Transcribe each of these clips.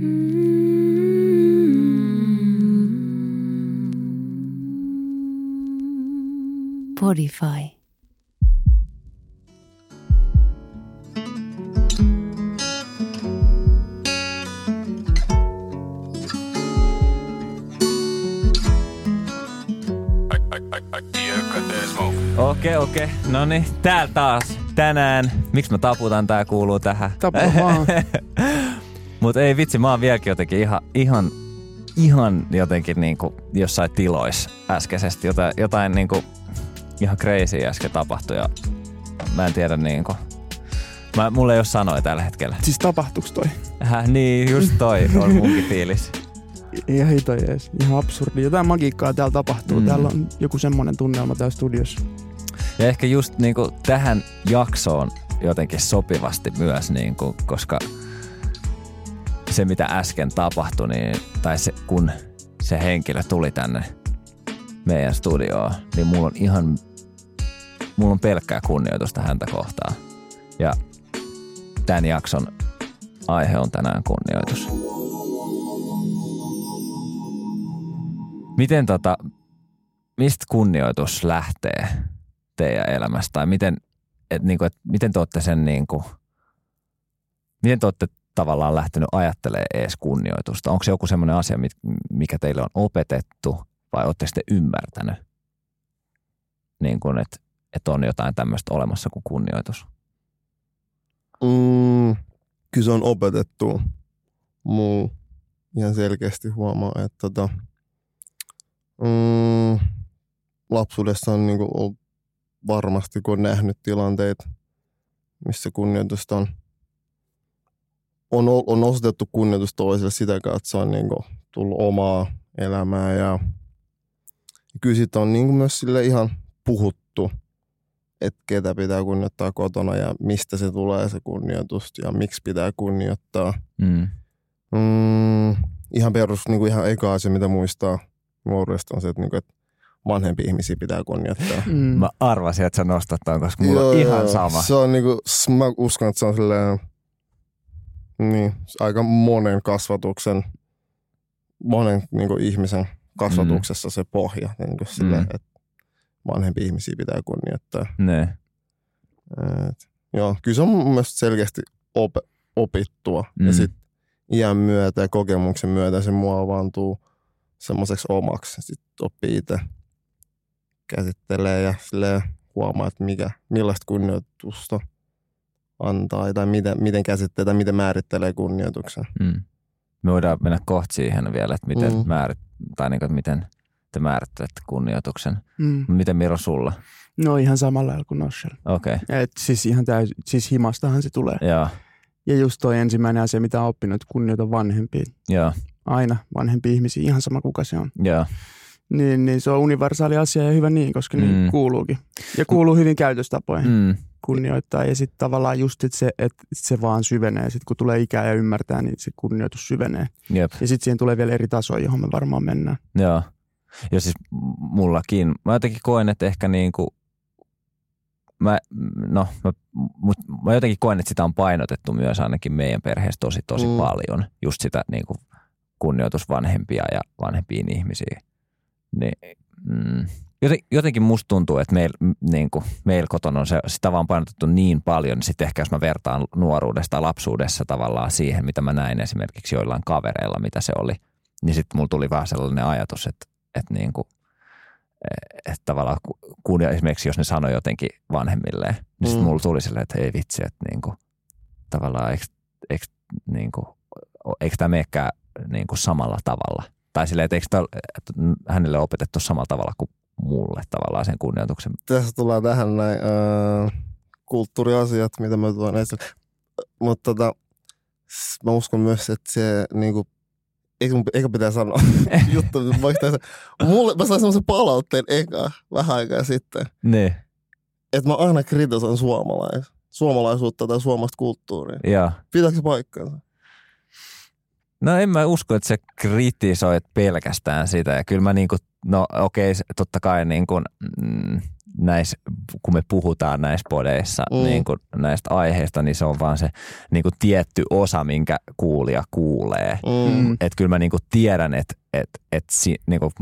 Podify. Okei, okei. No niin, täällä taas tänään. Miksi mä taputan, tää kuuluu tähän. Taputa vaan. Mut ei vitsi, mä oon vieläkin jotenkin ihan, ihan, ihan jotenkin niinku jossain tilois äskeisesti. Jotain, jotain niinku ihan crazy äsken tapahtui ja mä en tiedä niinku. Mä, mulla ei ole sanoja tällä hetkellä. Siis tapahtuks toi? Häh, niin, just toi on munkin fiilis. Ihan hito jees. Ihan absurdi. Jotain magiikkaa täällä tapahtuu. Mm. Mm. Täällä on joku semmonen tunnelma täällä studiossa. Ja ehkä just niinku tähän jaksoon jotenkin sopivasti myös, niinku, koska se mitä äsken tapahtui, niin, tai se, kun se henkilö tuli tänne meidän studioon, niin mulla on ihan, mulla on pelkkää kunnioitusta häntä kohtaan. Ja tämän jakson aihe on tänään kunnioitus. Miten tota, mistä kunnioitus lähtee teidän elämästä? Tai miten, et, niinku, et, miten te olette sen niinku, miten te olette tavallaan lähtenyt ajattelemaan edes kunnioitusta? Onko se joku semmoinen asia, mikä teille on opetettu vai olette sitten ymmärtänyt, niin kuin, että, että on jotain tämmöistä olemassa kuin kunnioitus? Mm, kyllä se on opetettu. Muu ihan selkeästi huomaa, että tota, mm, lapsuudessa on niinku ollut varmasti, kun on nähnyt tilanteita, missä kunnioitusta on, on, on osoitettu kunnioitus toiselle sitä kautta, että se on niinku tullut omaa elämää ja kyllä siitä on niinku myös sille ihan puhuttu, että ketä pitää kunnioittaa kotona ja mistä se tulee se kunnioitus ja miksi pitää kunnioittaa. Mm. Mm, ihan perus, niin kuin ihan eka asia, mitä muistaa nuoruudesta on se, että, niin kuin, että vanhempi ihmisiä pitää kunnioittaa. Mm. Mä arvasin, että sä nostat ton, koska mulla on ihan sama. Se on niinku, s- mä uskon, että se on silleen, niin, aika monen kasvatuksen, monen niinku ihmisen kasvatuksessa se pohja. Niinku silleen, Mm. että vanhempi ihmisiä pitää kunnioittaa. Ne. Et, joo, kyllä se on mun mielestä selkeästi op, opittua. Mm. Mm. Ja sitten iän myötä ja kokemuksen myötä se muovaantuu semmoiseksi omaksi. Sitten oppii itse käsittelee ja silleen huomaa, että mikä, millaista kunnioitusta antaa tai miten, miten käsittelee tai miten määrittelee kunnioituksen. Mm. Me voidaan mennä kohta siihen vielä, että miten, Mm. määrit, tai niin kuin, että miten te määrittelette kunnioituksen. Mm. Miten Miro sulla? No ihan samalla lailla kuin Noshel. Okei, okay. Et siis ihan täys, siis himastahan se tulee. joo, Ja just toi ensimmäinen asia, mitä on oppinut, että kunnioita vanhempia. joo, Aina vanhempi ihmisiä, ihan sama kuka se on. joo. Niin, niin se on universaali asia ja hyvä niin, koska niin Mm. kuuluukin. Ja kuuluu hyvin käytöstapoihin Mm. Kunnioittaa. Ja sitten tavallaan just sit se, että se vaan syvenee. Sitten kun tulee ikää ja ymmärtää, niin se kunnioitus syvenee. Jep, Ja sitten siihen tulee vielä eri tasoja, johon me varmaan mennään. joo. Ja siis mullakin, mä jotenkin koen, että ehkä niin kuin, mä, no, mä, mut, mä jotenkin koen, että sitä on painotettu myös ainakin meidän perheessä tosi tosi Mm. paljon. Just sitä niin kuin kunnioitus vanhempia ja vanhempiin ihmisiin. Niin, mm, joten, jotenkin musta tuntuu, että meil, niin kuin, meillä kotona on se, sitä vaan painotettu niin paljon, niin sitten ehkä jos mä vertaan nuoruudesta lapsuudessa tavallaan siihen, mitä mä näin esimerkiksi joillain kavereilla, mitä se oli, niin sitten mulla tuli vähän sellainen ajatus, että, että, niin kuin, että tavallaan ku- kun esimerkiksi jos ne sanoi jotenkin vanhemmilleen, niin sitten Mm. mulla tuli silleen, että ei vitsi, että niin kuin, tavallaan eikö, eikö, niin kuin, eikö tämä meekään niin kuin samalla tavalla. Tai silleen, että eikö tää, että hänelle on opetettu samalla tavalla kuin mulle tavallaan sen kunnioituksen. Tässä tullaan tähän näin äh, kulttuuriasiat, mitä mä tuon esille. Mutta tota, mä uskon myös, että se niinku, eikö, eikö pitää sanoa juttu, mutta vaikka mulle, mä sain semmoisen palautteen eka vähän aikaa sitten, Niin. että mä aina kritisoin suomalais, suomalaisuutta tai suomalaista kulttuuria. Joo. Pitääkö se paikkaansa? No en mä usko, että sä kritisoit pelkästään sitä. Ja kyllä mä niinku, no okei, se- totta kai niinku, mm, näissä, kun me puhutaan näissä podeissa Mm. niin kuin näistä aiheista, niin se on vaan se niin kuin tietty osa, minkä kuulija kuulee. Mm. Mm. Että kyllä mä niinku tiedän, että et, et si, niinku,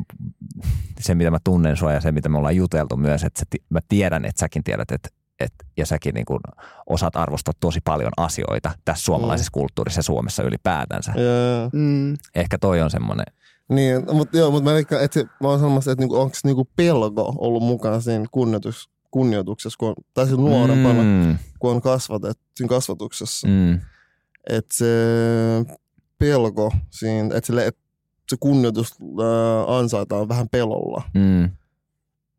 se, mitä mä tunnen sua ja se, mitä me ollaan juteltu myös, että mä tiedän, että säkin tiedät, että et, ja säkin niinku osaat arvostaa tosi paljon asioita tässä suomalaisessa mm. kulttuurissa ja Suomessa ylipäätänsä. Ja, Mm. Ehkä toi on semmoinen, niin, mutta joo, mutta mä, veikkaan, että se, mä oon sanomassa, että niinku, onko niinku pelko ollut mukana siinä kunnioitus, kunnioituksessa, kun on, tai siinä nuorempana, mm. kun on kasvatettu, siinä kasvatuksessa. Mm. Että se pelko siinä, että sille, että se kunnioitus äh, ansaitaan vähän pelolla mm,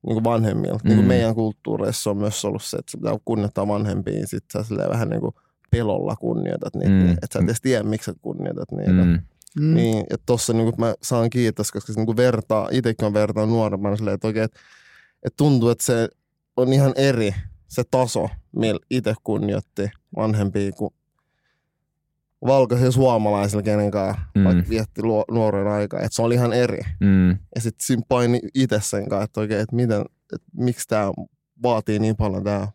niin kuin vanhemmilla. Mm. Mm. Niin kuin meidän kulttuureissa on myös ollut se, että se pitää kunnioittaa vanhempia, sit sä silleen vähän niin kuin pelolla kunnioitat niitä, Mm. mm. että sä et edes tiedä, miksi sä kunnioitat niitä. Mm. mm, Mm. Niin, että tossa niin mä saan kiitos, koska se niin vertaa, itsekin on vertaan nuorempana silleen, että oikein, että, että tuntuu, että se on ihan eri se taso, millä itse kunnioitti vanhempia kuin valkoisilla suomalaisilla, kenen kanssa Mm. mm. vaikka vietti luo, nuoren aikaa. Että se oli ihan eri. mm, Ja sitten siinä paini itse sen kanssa, että oikein, että, miten, että miksi tämä vaatii niin paljon tämä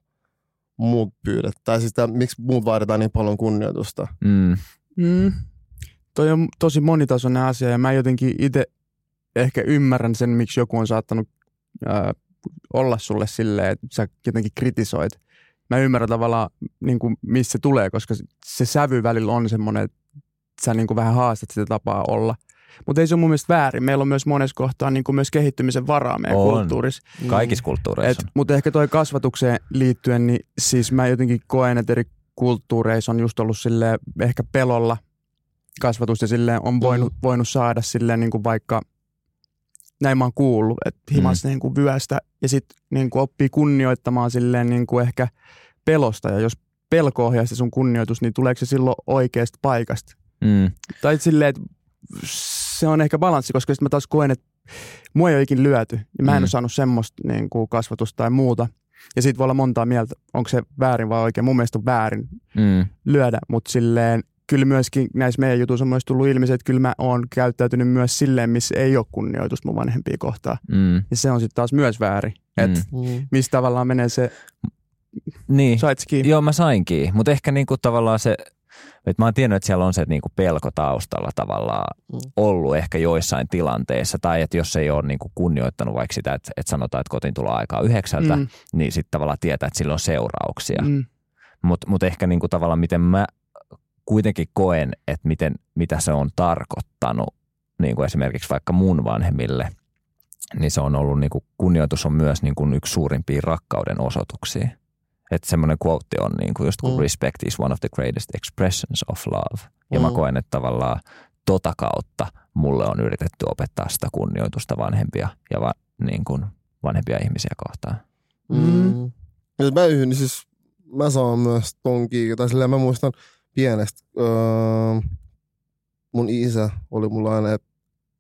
muut pyydet. Tai siis tää, miksi muut vaaditaan niin paljon kunnioitusta. mm, Mm. Toi on tosi monitasoinen asia ja mä jotenkin itse ehkä ymmärrän sen, miksi joku on saattanut ää, olla sulle silleen, että sä jotenkin kritisoit. Mä ymmärrän tavallaan, niin kuin, missä se tulee, koska se sävy välillä on semmoinen, että sä niin kuin vähän haastat sitä tapaa olla. Mutta ei se ole mun mielestä väärin. Meillä on myös monessa kohtaa niin kuin myös kehittymisen varaa meidän On. kulttuurissa. kaikissa kulttuureissa. Mutta ehkä toi kasvatukseen liittyen, niin siis mä jotenkin koen, että eri kulttuureissa on just ollut sille ehkä pelolla kasvatus ja silleen on voinut, mm. voinut saada silleen niin kuin vaikka, näin mä oon kuullut, että himas mm. niin kuin vyöstä ja sitten niin kuin oppii kunnioittamaan silleen niin kuin ehkä pelosta ja jos pelko ohjaa se sun kunnioitus, niin tuleeko se silloin oikeasta paikasta? Mm, Tai silleen, että se on ehkä balanssi, koska sitten mä taas koen, että mua ei ole ikin lyöty. Ja mä en Mm. ole saanut semmoista niin kuin kasvatusta tai muuta. Ja siitä voi olla montaa mieltä, onko se väärin vai oikein. Mun mielestä on väärin mm, lyödä, mutta silleen kyllä myöskin näissä meidän jutuissa on myös tullut ilmi se, että kyllä mä oon käyttäytynyt myös silleen, missä ei ole kunnioitusta mun vanhempia kohtaan. mm, Ja se on sitten taas myös väärin. Että mm. Mm. mistä tavallaan menee se, Niin. sait kiinni. Joo, mä sainkin, mutta ehkä niinku tavallaan se, että mä oon tiennyt, että siellä on se niinku pelko taustalla tavallaan Mm. ollut ehkä joissain tilanteissa, tai että jos ei ole niinku kunnioittanut vaikka sitä, että, että sanotaan, että kotiin tulo aikaa yhdeksältä, mm. Niin sitten tavallaan tietää, että sillä on seurauksia. Mm, Mutta mut ehkä niinku tavallaan miten mä kuitenkin koen, että miten, mitä se on tarkoittanut niinku esimerkiksi vaikka mun vanhemmille, niin se on ollut, niinku, kunnioitus on myös niinku yksi suurimpia rakkauden osoituksia. Että semmoinen quote on niin kuin just kun Mm. respect is one of the greatest expressions of love. Ja mä Mm. koen, että tavallaan tota kautta mulle on yritetty opettaa sitä kunnioitusta vanhempia ja va, niin kuin vanhempia ihmisiä kohtaan. Mm. Ja mä yhdyn, niin siis mä saan myös ton kiikin. Tai silleen mä muistan pienestä, öö, mun isä oli mulla aina, että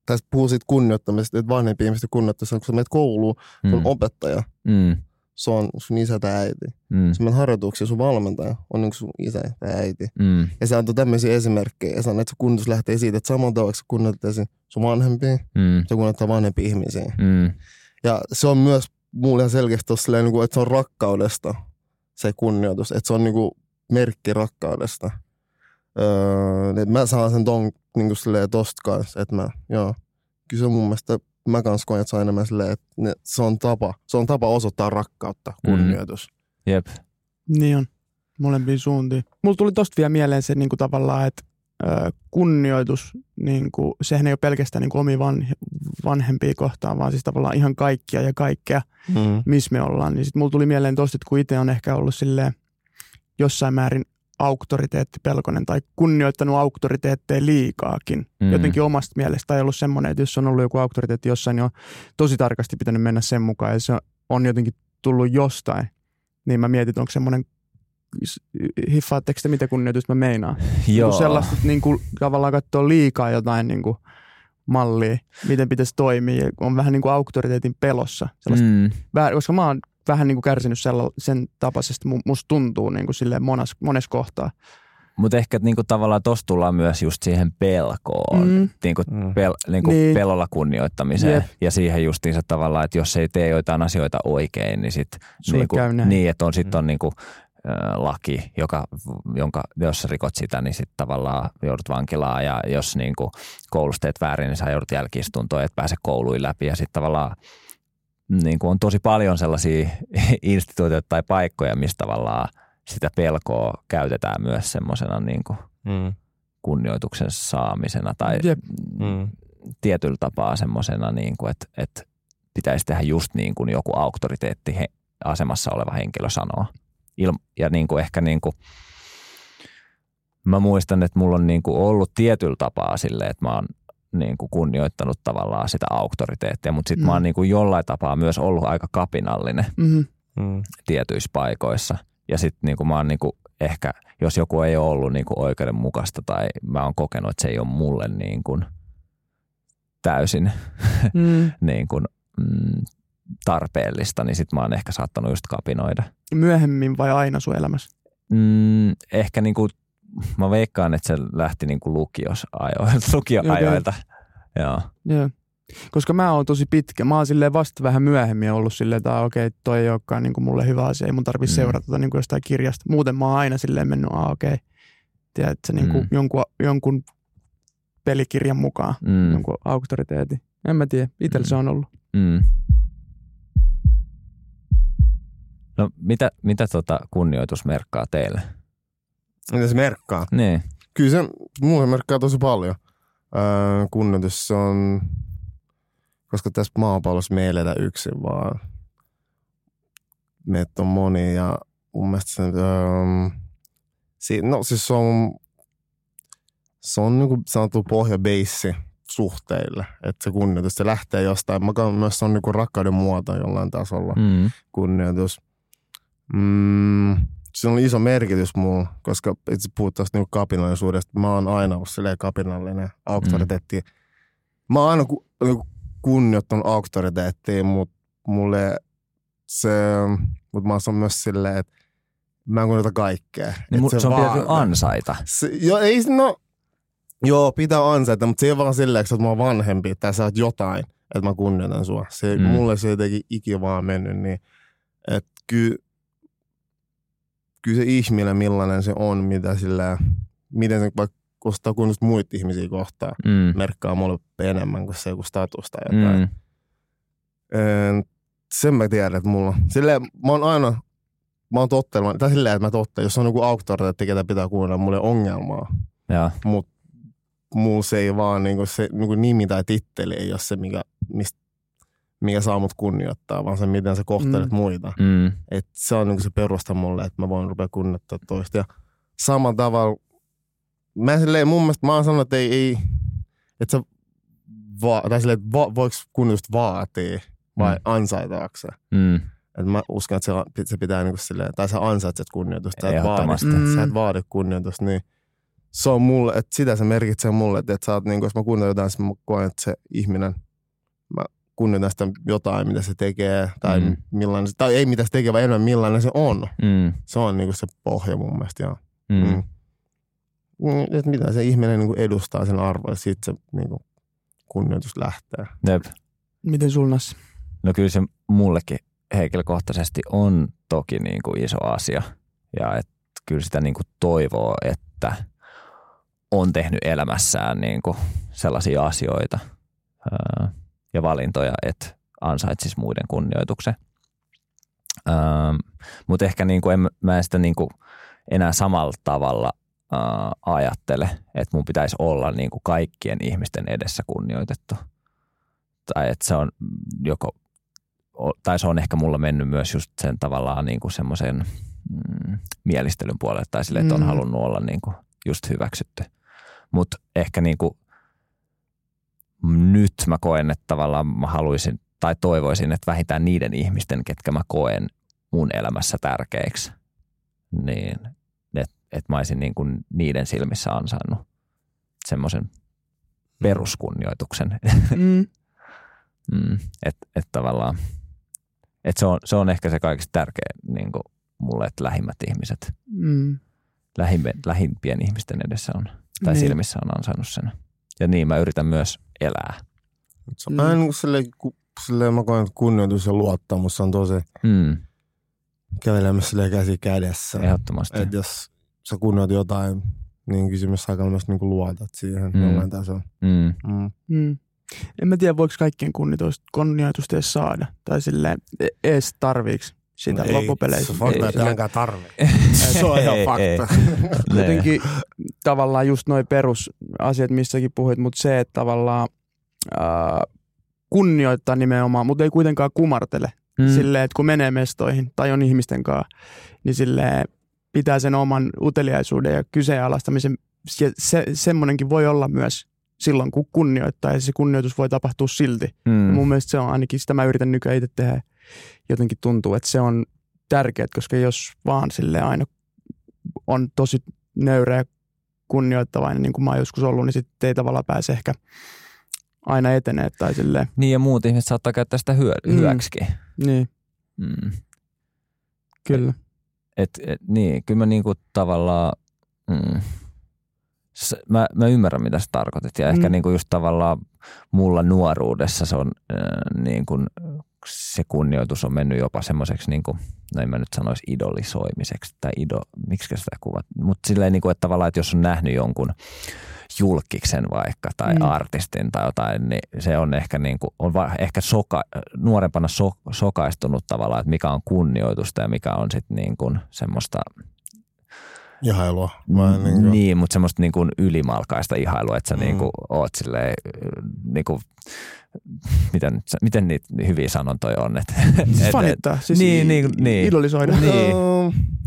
tästä puhuu siitä kunnioittamisesta, että vanhempi ihmistä kunnioittaisi, kun sä menet kouluun, sun Mm. opettaja, Mm. se on sun isä tai äiti. Mm. Sä menet harjoituksiin, sun valmentaja on niin sun isä tai äiti. Mm. Ja se antoi tämmöisiä esimerkkejä ja sanoi, että se kunnioitus lähtee siitä, että samalla tavalla sä kunnioittaisit sun vanhempia, Mm. se kunnioittaa vanhempia ihmisiä. Mm. Ja se on myös mulle ihan selkeästi tossa niin kuin, että se on rakkaudesta se kunnioitus. Että se on niin merkki rakkaudesta. Öö, että mä saan sen ton niin kuin silleen tosta kanssa, että mä, joo. Kyllä se on mun mielestä, mä kans koen, että se on enemmän silleen, että ne, se on tapa. Se on tapa osoittaa rakkautta, kunnioitus. Jep. Niin on, molempiin suuntiin. Mulla tuli tosta vielä mieleen se niin kuin tavallaan, että ö, kunnioitus, niin kuin, sehän ei ole pelkästään niin kuin omia van, vanhempia kohtaan, vaan siis tavallaan ihan kaikkia ja kaikkea, Mm. missä me ollaan. Niin sit mulla tuli mieleen tosta, että kun itse on ehkä ollut silleen jossain määrin auktoriteettipelkonen tai kunnioittanut auktoriteetteja liikaakin. Mm. Jotenkin omasta mielestä tai ollut semmoinen, että jos on ollut joku auktoriteetti jossain, niin on tosi tarkasti pitänyt mennä sen mukaan ja se on jotenkin tullut jostain. Niin mä mietin, onko semmoinen, hiffaatteko te mitä kunnioitusta mä meinaan? Joo. Kun sellaista, että niin kuin, tavallaan katsoo liikaa jotain niin kuin, mallia, miten pitäisi toimia on vähän niin kuin auktoriteetin pelossa. Sellaista Mm. väär, koska mä oon vähän niin kuin kärsinyt sella, sen tapaisesta, mu- musta tuntuu niin kuin silleen monas, monessa kohtaa. Mutta ehkä niinku tavallaan tuossa tullaan myös just siihen pelkoon, Mm. niinku Mm. pel, niinku Niin. pelolla kunnioittamiseen. Jep. Ja siihen justiinsa tavallaan, että jos ei tee joitain asioita oikein, niin sit Sulle niinku, niin, että on sitten Mm. on niinku, ö, laki, joka, jonka, jos rikot sitä, niin sitten tavallaan joudut vankilaan ja jos niinku koulussa teet väärin, niin sä joudut jälkiistuntoon, et pääse kouluun läpi ja sitten tavallaan niin kuin on tosi paljon sellaisia instituutioita tai paikkoja, missä tavallaan sitä pelkoa käytetään myös semmoisena niin kuin Mm. kunnioituksen saamisena tai Jep. Mm. tietyllä tapaa semmoisena, niin kuin, että, että pitäisi tehdä just niin kuin joku auktoriteetti he, asemassa oleva henkilö sanoo. Ja niin kuin ehkä niin kuin, mä muistan, että mulla on niin kuin ollut tietyllä tapaa silleen, että mä oon niin kuin kunnioittanut tavallaan sitä auktoriteettia, mutta sitten mm. mä oon niin kuin jollain tapaa myös ollut aika kapinallinen Mm-hmm. Mm. tietyissä paikoissa. Ja sitten niin mä oon niin kuin ehkä, jos joku ei ole ollut niin kuin oikeudenmukaista tai mä oon kokenut, että se ei ole mulle niin kuin täysin Mm. niin kuin, mm, tarpeellista, niin sitten mä oon ehkä saattanut just kapinoida. Myöhemmin vai aina sun elämässä? Mm, ehkä niin kuin, mä veikkaan, että se lähti niin kuin lukiosajoilta. lukioajoilta. Joo. Joo. Koska mä oon tosi pitkä. Mä oon silleen vasta vähän myöhemmin ollut silleen, että okei, toi ei olekaan niin kuin mulle hyvä asia. Ei mun tarvitse Mm. seurata tota niin kuin jostain kirjasta. Muuten mä oon aina silleen mennyt, ah, okei. Tiedätkö, niin kuin Mm. jonkun, jonkun pelikirjan mukaan. Mm, Jonkun auktoriteetin. En mä tiedä. Itsellä Mm. se on ollut. mm. No mitä, mitä tota kunnioitus merkkaa teille? Mitä se merkkaa? Niin. Kyllä se mulle merkkaa tosi paljon. Öö, kunnioitus se on, koska tässä maapallossa me ei eletä yksin, vaan meitä on moni ja mun mielestä se, öö, si, no siis se on, se on niinku sanottu pohjabeissi suhteille, että se kunnioitus, se lähtee jostain. Mä myös se on niinku rakkauden muoto jollain tasolla Mm, kunnioitus. Mm, se on iso merkitys mulla, koska itse puhut tästä niinku kapinallisuudesta. Mä oon aina ollut silleen kapinallinen auktoriteetti. Mm. Mä oon aina ku, niinku kunnioittanut auktoriteettia, mutta mulle se, mutta mä oon myös silleen, että mä en kunnioita kaikkea. niin mu- se on pitänyt ansaita. se, jo, ei, se- no, joo, pitää ansaita, mutta se ei vaan silleen, että oot mua vanhempi tai sä oot jotain, että mä kunnioitan sua. Se, Mm. Mulle se jotenkin iki vaan mennyt niin, että kyllä, kyllä se ihminen, millainen se on, mitä sillä, miten se vaikka ostaa kunnosta muita ihmisiä kohtaan, Mm, merkkaa mulle enemmän kuin se joku status tai jotain. mm, Mm. Sen mä tiedän, että mulla, silleen, mä oon aina, mä oon tottelemaan, tai silleen, että mä tottelen, jos on joku auktoriteetti, ketä pitää kuunnella, mulle ongelmaa joo. mutta mulla se ei vaan niinku se niinku nimi tai titteli ei ole se, mikä, mistä, mikä saa mut kunnioittaa, vaan se, miten sä kohtelet Mm. muita. Mm, Et se on niinku se perusta mulle, että mä voin rupea kunnioittaa toista. Ja samalla tavalla, mä silleen, mun mielestä mä oon sanonut, että ei, ei että sä va, tai silleen, että va, voiko kunnioitusta vaatia vai Mm. mm. ansaitaako se. mm, Et mä uskon, että se, se pitää niinku silleen, tai sä ansaitset kunnioitusta, sä et vaadi, Ehdottomasti. Mm. sä et vaadi kunnioitusta, niin se on mulle, että sitä se merkitsee mulle, että, että sä oot, niinku, jos mä kunnioitan jotain, mä koen, että se ihminen, kunnioitan sitä jotain, mitä se tekee, tai Mm. millainen se, tai ei mitä se tekee, vaan enemmän millainen se on. mm, Se on niinku se pohja mun mielestä, ja mm. mm. Mm, että mitä se ihminen niinku edustaa sen arvoa, ja siitä se niinku, kunnioitus lähtee. Jep. Miten sul Nassi? No kyllä se mullekin henkilökohtaisesti on toki niin kuin iso asia. Ja et kyllä sitä niin kuin toivoo, että on tehnyt elämässään niin kuin sellaisia asioita ja valintoja, että ansaitsisi muiden kunnioituksen. Mutta ehkä niin kuin en, mä en sitä niin kuin enää samalla tavalla ää, ajattele, että mun pitäisi olla niin kuin kaikkien ihmisten edessä kunnioitettu. Tai että se on joko tai se on ehkä mulla mennyt myös just sen tavallaan niin kuin semmoisen mm, mielistelyn puolelle tai sille, että on Mm. halunnut olla niin kuin just hyväksytty. Mutta ehkä niin kuin nyt mä koen, että tavallaan mä haluaisin tai toivoisin, että vähintään niiden ihmisten, ketkä mä koen mun elämässä tärkeiksi, niin että et mä olisin niin kuin niiden silmissä ansainnut semmoisen peruskunnioituksen. Mm. Mm, että et tavallaan, et se, on, se on ehkä se kaikista tärkein niin kuin mulle, että lähimmät ihmiset Mm. lähimpien, lähimpien ihmisten edessä on, tai Niin. silmissä on ansainnut sen. Ja niin mä yritän myös elää. Se on Mm. niin kuin silleen, ku, silleen mä koen, että kunnioitus ja luottamus on tosi Mm, kävelemässä silleen käsi kädessä. ehdottomasti. Että jos sä kunnioitat jotain, niin kysymys aika myös niin kuin luotat siihen Mm. mm. jollain tasolla. Mm. Mm. Mm. En mä tiedä, voiko kaikkien kunnioitusta, edes saada. Tai silleen, edes tarviiks sitä No ei, loppupeleissä. Se on fakta, Ei. että ainakaan tarvii. Se on ihan Ei, ei. fakta. Ne. Jotenkin tavallaan just noi perusasiat, missäkin puhuit, mutta se, että tavallaan ää, kunnioittaa nimenomaan, mutta ei kuitenkaan kumartele. Mm. Mm. Silleen, että kun menee mestoihin tai on ihmisten kanssa, niin silleen pitää sen oman uteliaisuuden ja kyseenalaistamisen. Ja se, semmoinenkin voi olla myös silloin, kun kunnioittaa ja se kunnioitus voi tapahtua silti. Mm. Mm. Mun mielestä se on ainakin, sitä mä yritän nykyään itse tehdä. Jotenkin tuntuu, että se on tärkeää, koska jos vaan sille aina on tosi nöyrä ja kunnioittavainen, niin kuin mä oon joskus ollut, niin sitten ei tavallaan pääse ehkä aina etenee tai silleen. Niin ja muut ihmiset saattaa käyttää sitä hyö- Mm. hyväksikin. Niin, Mm. kyllä. Et, et, niin, kyllä mä niinku tavallaan, mm, s- mä, mä ymmärrän mitä sä tarkoitit ja ehkä Mm. niinku just tavallaan mulla nuoruudessa se on äh, niin kuin, se kunnioitus on mennyt jopa semmoiseksi, niin kuin, no en mä nyt sanoisi idolisoimiseksi tai ido, miksi sitä kuvat, mutta silleen niin kuin, että tavallaan, että jos on nähnyt jonkun julkiksen vaikka tai Mm. artistin tai jotain, niin se on ehkä, niin kuin, on va, ehkä soka, nuorempana so, sokaistunut tavallaan, että mikä on kunnioitusta ja mikä on sitten niin kuin semmoista Ihailua. Vai niin kuin, niin, mutta semmoista niin kuin ylimalkaista ihailua, että sä Mm. niin kuin oot silleen, niin kuin, miten, miten niitä hyviä sanontoja on. Että, Siis fanittaa, siis niin, i- niin, niin. idolisoida. Niin.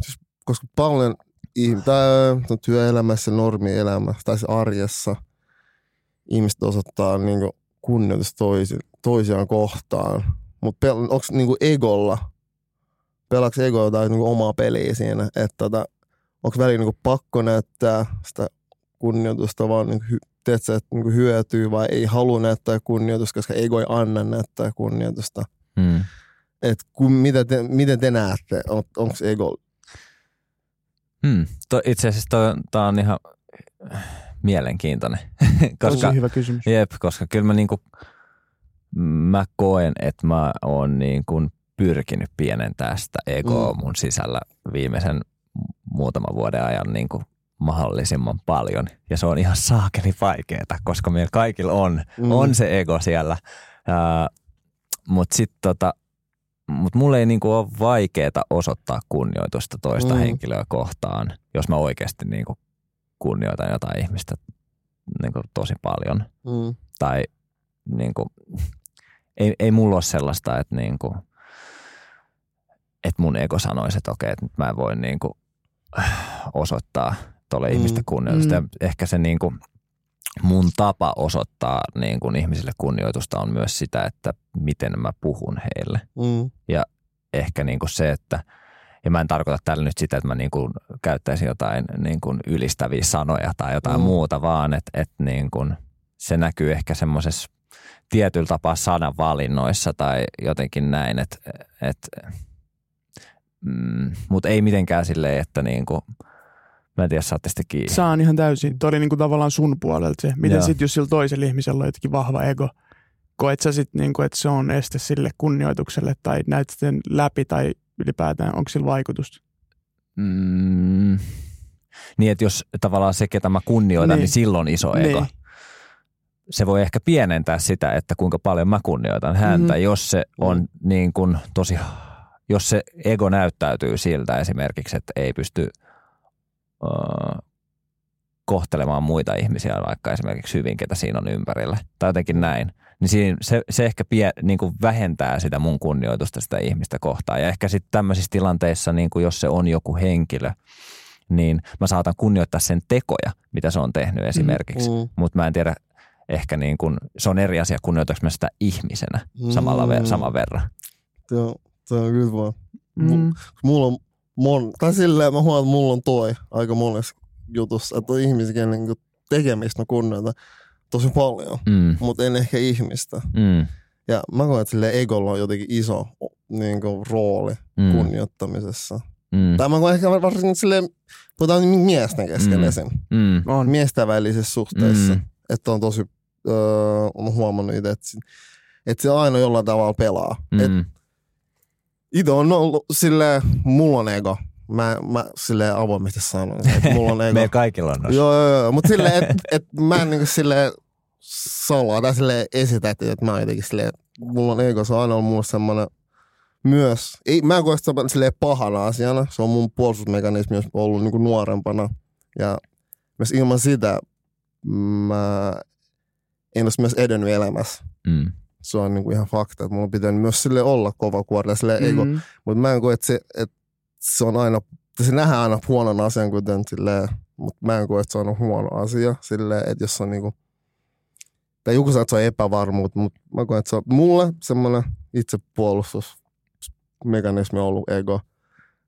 Siis, koska paljon ihm- tää, no, työelämässä, normielämässä tai siis arjessa ihmiset osoittaa niinku kunnioitusta toisi, toisiaan kohtaan. Mutta pel- onko niinku egolla, pelaako ego jotain niinku omaa peliä siinä, että tota, onko välillä niinku pakko näyttää sitä kunnioitusta vaan niinku, hy- tiedätkö, että niinku hyötyy vai ei halua näyttää kunnioitusta, koska ego ei anna näyttää kunnioitusta. Mm. Et kun, mitä te, miten te näette, on, onko ego Mm. To, itse asiassa tämä on ihan mielenkiintoinen, koska, Tosi hyvä kysymys. jep, koska kyllä mä, niinku, mä koen, että mä oon niinku pyrkinyt pienentää sitä egoa Mm. mun sisällä viimeisen muutaman vuoden ajan niinku mahdollisimman paljon. Ja se on ihan saakeli vaikeeta, koska meillä kaikilla on, mm. on se ego siellä. Mutta sitten tota, mut mulle ei niinku ole vaikeeta osoittaa kunnioitusta toista Mm. henkilöä kohtaan, jos mä oikeasti niinku kunnioitan jotain ihmistä niinku tosi paljon. Mm. Tai niinku, ei, ei mulla ole sellaista, että niinku, että mun ego sanoisi, että okei, että mä en voi niinku osoittaa tuolle Mm. ihmistä kunnioitusta. Mm. Ja ehkä se niinku, mun tapa osoittaa niin kuin ihmisille kunnioitusta on myös sitä, että miten mä puhun heille. Mm. Ehkä niin kuin se, että ja mä en tarkoita tällä nyt sitä, että mä niin kuin käyttäisin jotain niin kuin ylistäviä sanoja tai jotain Mm. muuta, vaan että, että niin kuin se näkyy ehkä semmoisessa tietyllä tapaa sanavalinnoissa tai jotenkin näin, että, että mm, mutta ei mitenkään silleen, että niin kuin, mä en tiedä, saatte sitten kiinni. Saan ihan täysin. Tuo oli niinku tavallaan sun puolelta se. Miten sitten, jos sillä toisella ihmisellä on jotenkin vahva ego, koet sä sitten, niinku, että se on este sille kunnioitukselle tai näet sen läpi tai ylipäätään, onko sillä vaikutusta? Mm, niin, että jos tavallaan se, ketä mä kunnioitan, niin, Niin. silloin iso ego. Niin. Se voi ehkä pienentää sitä, että kuinka paljon mä kunnioitan häntä, Mhm. jos se on niin kuin tosi, jos se ego näyttäytyy siltä esimerkiksi, että ei pysty äh, kohtelemaan muita ihmisiä vaikka esimerkiksi hyvin, ketä siinä on ympärillä tai jotenkin näin, niin siinä, se, se ehkä pie, niin kuin vähentää sitä mun kunnioitusta sitä ihmistä kohtaan. Ja ehkä sitten tämmöisissä tilanteissa, niin kuin jos se on joku henkilö, niin mä saatan kunnioittaa sen tekoja, mitä se on tehnyt esimerkiksi. Mm. Mutta mä en tiedä, ehkä niin kuin, se on eri asia, kunnioitanko mä sitä ihmisenä samalla Mm. ver- saman verran. Joo, toi on kyllä vaan. Mm. Mulla on mon, tai silleen mä huomaan, että mulla on toi aika monessa jutussa, että on ihmisiä, kenen niin tekemistä mä kunnioitan tosi paljon, Mm, mutta en ehkä ihmistä. mm, Ja mä koen, että sille egolla on jotenkin iso niin kuin, rooli mm, kunnioittamisessa. Mm. Tai mä koen ehkä varsinkin silleen, puhutaan miesten kesken Mm. esim. Mm. On. Miesten välisissä suhteissa. Mm. Että on tosi, öö, on huomannut itse, että, että se aina jollain tavalla pelaa. Mm. Et. Itse on ollut silleen, mulla on ego. Mä, mä silleen avoimesti sanon, että mulla on ego. Meillä kaikilla on. Joo, joo, joo. Mutta silleen, että et mä en niinku silleen salaa tai silleen esitä, että et mä oon jotenkin silleen, mulla on ego. Se on aina ollut mulle semmoinen myös, ei, mä en koe sitä silleen pahana asiana. Se on mun puolustusmekanismi, jos ollut niinku nuorempana. Ja myös ilman sitä mä en olisi myös edennyt elämässä. Mm. Se on niinku ihan fakta, että mulla pitänyt myös sille olla kova kuorta silleen ego. Mm. Mutta mä en koe, että se, että se on aina, se nähdään aina huonon asian, kuten silleen, mutta mä en koe, että se on huono asia. Silleen, että jos on niinku, tai joku sanoo, että se on epävarmuutta, mutta mä koen, että se on mulle semmoinen itsepuolustusmekanismi on ollut ego.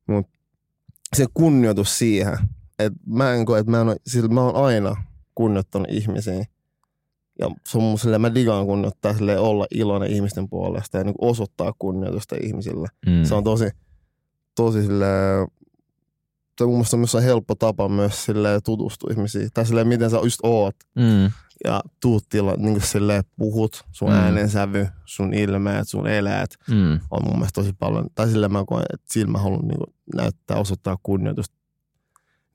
Mutta se kunnioitus siihen, että mä en koe, että mä, en ole, sillä mä oon aina kunnioittanut ihmisiä. Ja se on mun silleen, mä digaan kunnioittaa silleen olla iloinen ihmisten puolesta ja niin osoittaa kunnioitusta ihmisille. Mm. Se on tosi, tosi sille se mun mielestä on myös helppo tapa myös sille tutustua ihmisiin. Tai silleen, miten sä just oot Mm. ja tuut tila, niin kuin silleen, puhut, sun Mm. äänensävy, sun ilmeet, sun eleet Mm. on mun mielestä tosi paljon. Tai silleen mä koen, että sillä mä haluan niin kuin, näyttää, osoittaa kunnioitusta.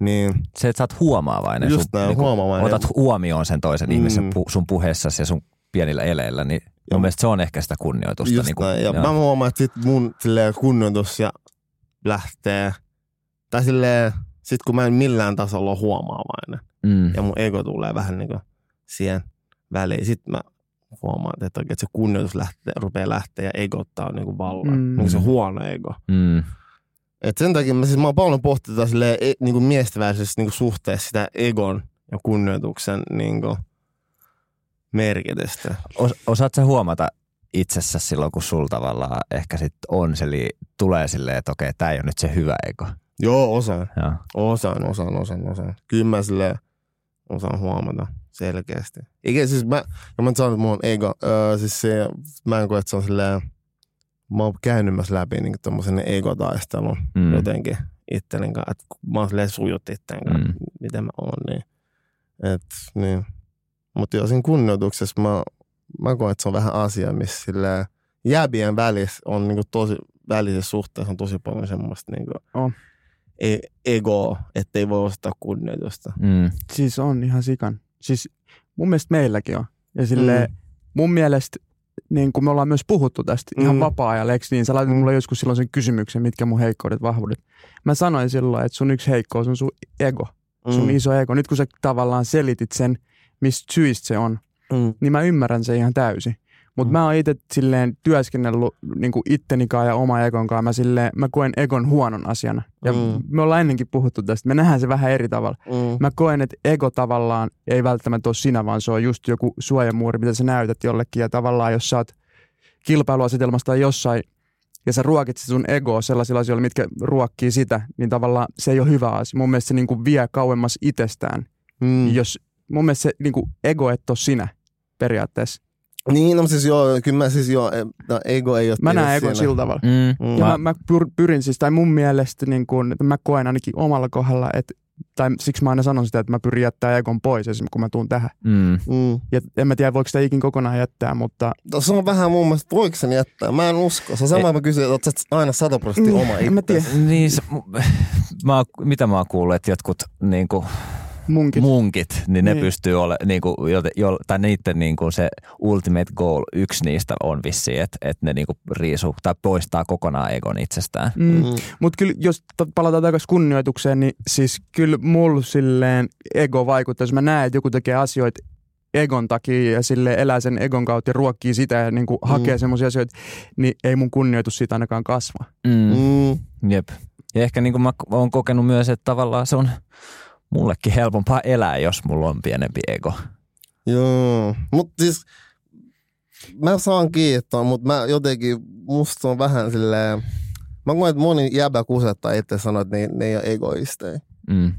Niin, Se, että sä oot huomaavainen. just näin, niinku, huomaavainen. Otat huomioon sen toisen Mm. ihmisen pu, sun puheessasi ja sun pienillä eleillä, niin Joo. mun mielestä se on ehkä sitä kunnioitusta. Just niinku, näin. Ja joo. mä huomaan, että sit mun silleen, kunnioitus ja lähtee, tai silleen, sit kun mä en millään tasolla ole huomaavainen, mm. ja mun ego tulee vähän niin kuin siihen väliin. Sitten mä huomaan, että oikein se kunnioitus lähtee, rupeaa lähteä ja ego ottaa niin kuin vallan. Mm. Mm. Niin se huono ego. Mm. Et sen takia mä, siis mä oon paljon pohtinut tätä silleen, e, niin kuin miesten välisessä niin kuin suhteessa sitä egon ja kunnioituksen niin kuin merkitystä. Os, osaat sä huomata itsessä silloin, kun sulla tavallaan ehkä sit on eli tulee silleen, että okei, tää ei ole nyt se hyvä ego. Joo, osaan. Joo. Osaan, osaan, osaan, osaan. Kyllä mä silleen osaan huomata selkeästi. Eikä siis mä, ja mä sanon, että mulla on ego. Öö, siis se, mä en koe, että se on silleen, mä oon käynyt myös läpi niin tommosen egotaistelun Mm. jotenkin itteni kanssa. Että kun mä oon silleen sujut itteni kanssa, Mm. miten mä oon, niin. Et, niin. Mutta joo, siinä kunnioituksessa mä, mä koen, että se on vähän asia, missä silleen, jäbien välissä on niinku tosi, välisessä suhteessa on tosi paljon semmoista niinku, On. e- egoa, ettei voi ostaa kunnioitusta. Mm. Siis on ihan sikan. Siis mun mielestä meilläkin on. Ja silleen, Mm. mun mielestä, niin kuin me ollaan myös puhuttu tästä ihan Mm. vapaa-ajalla, eikö niin? Sä laitit Mm. mulle joskus silloin sen kysymyksen, mitkä mun heikkoudet, vahvuudet. Mä sanoin silloin, että sun yksi heikkous on sun ego, sun Mm. iso ego. Nyt kun sä tavallaan selitit sen, mistä syistä se on, Mm. niin mä ymmärrän sen ihan täysin. Mutta Mm. mä oon itse silleen työskennellyt niin ittenikaan ja oma egonkaan. Mä, silleen, mä koen egon huonon asiana. Ja Mm. me ollaan ennenkin puhuttu tästä. Me nähdään se vähän eri tavalla. Mm. Mä koen, että ego tavallaan ei välttämättä ole sinä, vaan se on just joku suojamuuri, mitä sä näytät jollekin. Ja tavallaan, jos sä oot kilpailuasetelmassa tai jossain, ja sä ruokit sun egoa sellaisilla asioilla, mitkä ruokkii sitä, niin tavallaan se ei ole hyvä asia. Mun mielestä se niin kuin vie kauemmas itsestään. Mm. Jos, mun mielestä se niin kuin ego et ole sinä periaatteessa. Niin, no siis joo, kyllä mä siis joo, no, ego ei ole Mä näen egon siinä. sillä tavalla. Mm. Mm. Ja Mä- mä, mä pyr, pyrin siis, tai mun mielestä, niin kun, että mä koen ainakin omalla kohdalla, että, tai siksi mä aina sanon sitä, että mä pyrin jättää egon pois, esimerkiksi kun mä tuun tähän. Mm. Mm. Ja en mä tiedä, voiko sitä ikin kokonaan jättää, mutta No, se on vähän mun mielestä, voiko sen jättää? Mä en usko. Se on sama, mä kysyn, että oot aina 100 prosenttia Niin, oma en mä tiedä. Niin, se, mä, mitä mä oon kuullut, että jotkut niinku, munkin. Munkit, niin ne Niin. pystyy ole, niinku, jote, jo, tai niiden niinku, se ultimate goal, yksi niistä on vissi, että et ne niinku riisuu tai poistaa kokonaan egon itsestään. Mm. Mm. Mutta kyllä, jos palataan takaisin kunnioitukseen, niin siis kyllä mulla silleen ego vaikuttaa, jos mä näen, että joku tekee asioita egon takia ja sille elää sen egon kautta ja ruokkii sitä ja niin Mm. hakee semmoisia asioita, niin ei mun kunnioitus siitä ainakaan kasva. Mm. Mm. Jep. Ja ehkä niin kuin mä oon kokenut myös, että tavallaan se on mullekin helpompaa elää, jos mulla on pienempi ego. Joo, mutta siis mä saan kiittää, mutta mä jotenkin, musta on vähän silleen, mä koen, että moni jäbä kusettaa itse sanoa, että ne, ne ei ole egoisteja. Mm.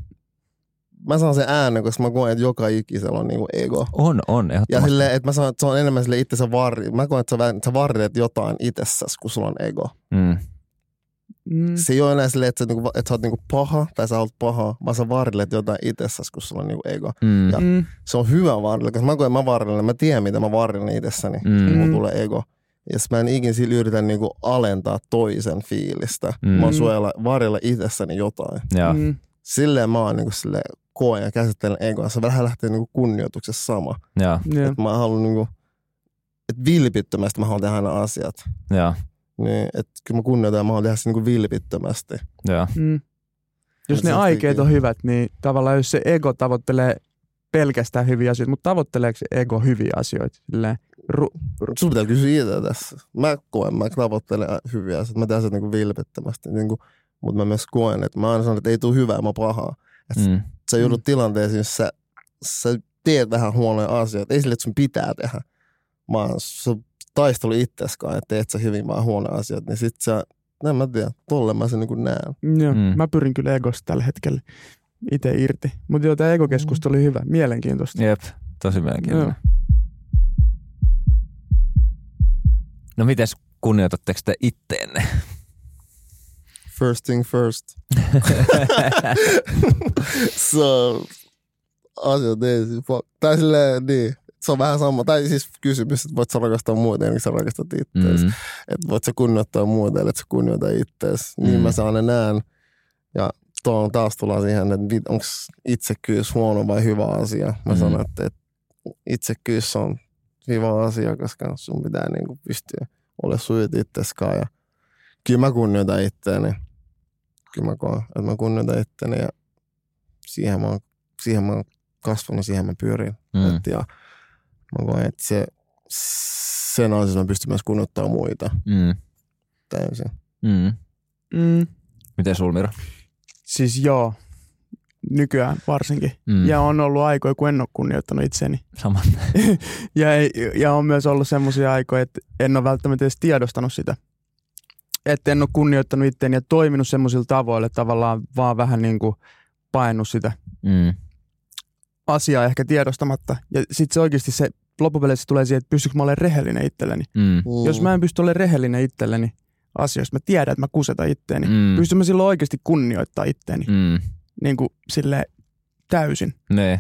Mä saan sen äänen, koska mä koen, että joka ikisellä on niinku ego. On, on, Ja silleen, että mä sanon, että se on enemmän sille itsensä varri. Mä koen, että sä, vähän- sä varret jotain itsessäsi, kun sulla on ego. Mm. Mm. se ei ole enää silleen, että sä, niinku, että sä oot niinku paha tai sä oot paha, vaan sä varjelet jotain itsessäsi, kun sulla on niinku ego. Mm. Ja- Mm. Se on hyvä varjella, koska mä koen, mä varjelen, mä tiedän, mitä mä varjelen itsessäni, Mm. mm. mulla tulee ego. Ja mä en ikin sillä yritä niinku alentaa toisen fiilistä. Mm. Mä suojella, varjella itsessäni jotain. Joo. Mm. Silleen mä oon niinku silleen, koen ja käsittelen egoa. Se vähän lähtee niinku kunnioituksessa sama. Joo. Joo. Et mä haluan niinku, että vilpittömästi mä haluan tehdä aina asiat. Joo. Niin, että kyllä mä kunnioitan ja mä haluan tehdä se niinku vilpittömästi. Joo. Mm. Jos Et ne aikeet on hyvät, niin tavallaan jos se ego tavoittelee pelkästään hyviä asioita, mutta tavoitteleeko se ego hyviä asioita? Silleen, ru, Sun pitää kysyä itse tässä. Mä koen, mä tavoittelen hyviä asioita. Mä teen sen niinku vilpittömästi. Niinku, mutta mä myös koen, että mä aina sanon, että ei tule hyvää, mä pahaa. Et Mm. Sä joudut tilanteeseen, jossa sä, sä teet vähän huonoja asioita. Ei sille, että sun pitää tehdä. Vaan sä taistelu itseskaan, että teet sä hyvin vaan huonoja asioita. Niin sit sä, en mä tiedä, tolle mä sen niinku näen. joo, Mm. Mä pyrin kyllä egosta tällä hetkellä itse irti. Mutta joo, tämä egokeskustelu oli hyvä, mielenkiintoista. Jep. Tosi mielenkiintoinen. No mites kunnioitatteko te itteenne? First thing first. so, asiat ei siis fuck. Tai silleen, niin. Se on vähän sama. Tai siis kysymys, että voit sä rakastaa muita ennen kuin sä rakastat itseäsi. Mm. Että voit sä kunnioittaa muita, että sä kunnioita itseäsi. Niin Mm. mä saan ne näen. Ja tuolla taas tullaan siihen, että onko itsekkyys huono vai hyvä asia. Mä Mm. sanon, että, että itsekkyys on hyvä asia, koska sun pitää niinku pystyä olemaan sujut itseskaan. Ja kyllä mä kunnioitan itseäni. Kyllä mä koen, että mä kunnioitan itseäni ja siihen mä oon, siihen mä oon kasvanut, siihen mä pyrin. Mm. Et, ja mä koen, että se, sen ansiosta mä pystyn myös kunnioittamaan muita Mm. täysin. Mm. Mm. Miten sul, Miro? Siis joo, nykyään varsinkin. Mm. Ja on ollut aikoja, kun en ole kunnioittanut itseni. Sama. Ja, ei, ja on myös ollut semmoisia aikoja, että en ole välttämättä edes tiedostanut sitä. Että en ole kunnioittanut itseäni ja toiminut semmoisilla tavoilla, että tavallaan vaan vähän niin kuin painut sitä Mm. Asiaa ehkä tiedostamatta. Ja sitten se oikeasti se loppupeleissä tulee siihen, että pystyykö mä olemaan rehellinen itselleni. Mm. Jos mä en pysty olemaan rehellinen itselleni asioista, mä tiedän, että mä kusetan itteeni. Mm. Pystyn mä silloin oikeasti kunnioittaa itteeni Mm. niin kuin sille täysin. Ne.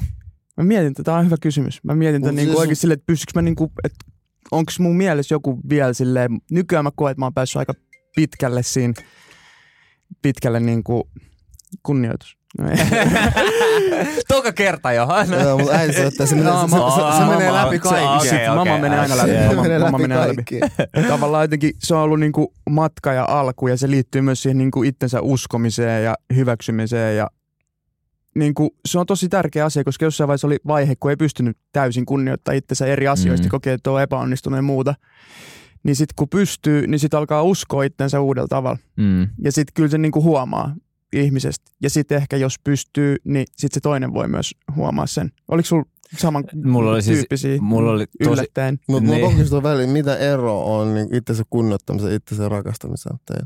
Mä mietin, että tämä on hyvä kysymys. Mä mietin tätä niin siis- oikeasti silleen, että pystyykö mä niin kuin, että onko mun mielessä joku vielä silleen, nykyään mä koen, että mä oon päässyt aika pitkälle siinä, pitkälle niin kuin kunnioitus. No ei. Toka kerta jo. Joo, mutta äiti sanoi, että se menee, No, se, se, mä- se, se menee läpi kaikki. okei, Mamma okei, menee aina läpi. Mamma- menee mamma läpi menee läpi. kaikki. Tavallaan jotenkin se on ollut niin kuin matka ja alku ja se liittyy myös siihen niin kuin itsensä uskomiseen ja hyväksymiseen ja niin kuin, se on tosi tärkeä asia, koska jossain vaiheessa oli vaihe, kun ei pystynyt täysin kunnioittaa itsensä eri asioista, Mm. mm. kokee, että on epäonnistunut ja muuta. Niin sitten kun pystyy, niin sitten alkaa uskoa itsensä uudella tavalla. Mm. Ja sitten kyllä se niinku huomaa ihmisestä. Ja sitten ehkä jos pystyy, niin sitten se toinen voi myös huomaa sen. Oliko sulla saman Mulla oli siis- tyyppisiä mulla oli tosi- yllättäen? Mutta Niin. mulla väliin, mitä ero on niin itsensä kunnioittamisen ja itsensä rakastamisen teillä?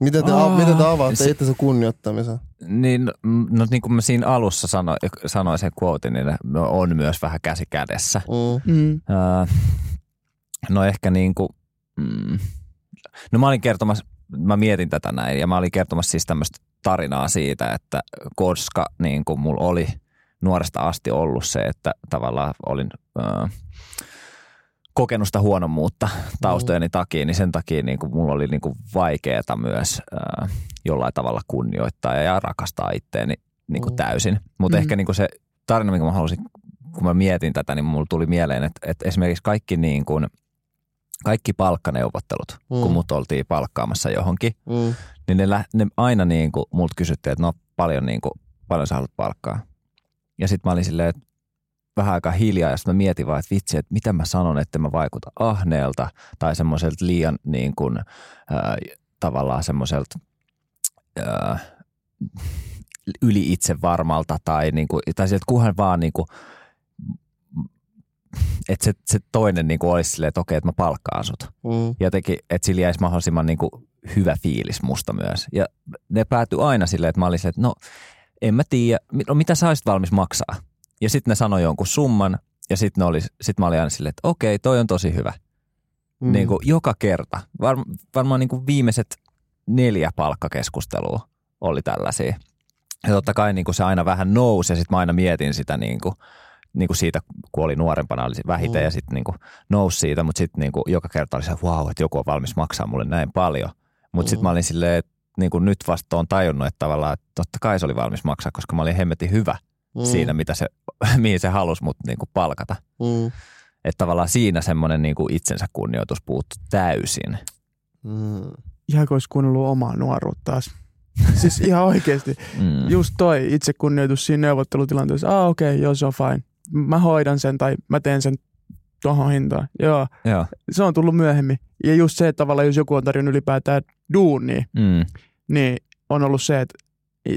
Miten te, miten te avaatte Se- itsensä kunnioittamisen? Niin, no, no niin kuin mä siinä alussa sanoin, sanoin sen quotein, niin on myös vähän käsi kädessä. Mm. Mm. No ehkä niin kuin, mm, no mä olin kertomassa, mä mietin tätä näin ja mä olin kertomassa siis tämmöistä tarinaa siitä, että koska niin kuin mulla oli nuoresta asti ollut se, että tavallaan olin öö, kokenut sitä huonommuutta taustojeni takia, niin sen takia niin kuin mulla oli niin kuin vaikeaa myös öö, jollain tavalla kunnioittaa ja rakastaa itteeni niin kuin Mm. täysin. Mutta Mm. ehkä niin kuin se tarina, minkä mä halusin kun mä mietin tätä, niin mulla tuli mieleen, että, että esimerkiksi kaikki, niin kuin, kaikki palkkaneuvottelut, mm. kun mut oltiin palkkaamassa johonkin, Mm. niin ne, lä- ne aina niin kuin, multa kysyttiin, että no paljon, niin kuin, paljon sä haluat palkkaa. Ja sitten mä olin silleen, että vähän aikaa hiljaa ja sitten mä mietin vaan, että vitsi, että mitä mä sanon, että mä vaikuta ahneelta tai semmoiselta liian niin kuin, ää, tavallaan semmoiselta ää, yli itsevarmalta tai, niin kuin, tai sieltä kunhan vaan niin kuin, että se, se toinen niin kuin olisi silleen, että okei, että mä palkkaan sut. Mm. Jotenkin, että sillä jäisi mahdollisimman niin kuin hyvä fiilis musta myös. Ja ne päätyi aina silleen, että mä olisin, että no en mä tiedä, no mitä sä olisit valmis maksaa? Ja sitten ne sanoi jonkun summan ja sitten sit mä olin aina silleen, että okei, toi on tosi hyvä. Mm. Niin kuin joka kerta. Var, varmaan niin kuin viimeiset neljä palkkakeskustelua oli tällaisia. Ja totta kai niin kuin se aina vähän nousi ja sitten mä aina mietin sitä niin kuin, niin kuin siitä, kun oli nuorempana, oli vähiten mm. ja sitten niin kuin nousi siitä, mutta sitten niin kuin joka kerta oli se, että wow, että joku on valmis maksaa mulle näin paljon. Mutta mm. sitten mä olin silleen, että niin kuin nyt vasta on tajunnut, että tavallaan että totta kai se oli valmis maksaa, koska mä olin hemmetin hyvä mm. siinä, mitä se, mihin se halusi mut niin kuin palkata. Mm. Että tavallaan siinä semmoinen niin kuin itsensä kunnioitus puuttu täysin. Mm. Ihan kuin olisi kuunnellut omaa nuoruutta taas. siis ihan oikeasti. Mm. Just toi itsekunnioitus siinä neuvottelutilanteessa. Ah okei, okay, joo se on fine. Mä hoidan sen tai mä teen sen tuohon hintaan. Joo. Joo. Se on tullut myöhemmin. Ja just se, että tavallaan jos joku on tarjonnut ylipäätään duunia, mm. niin on ollut se, että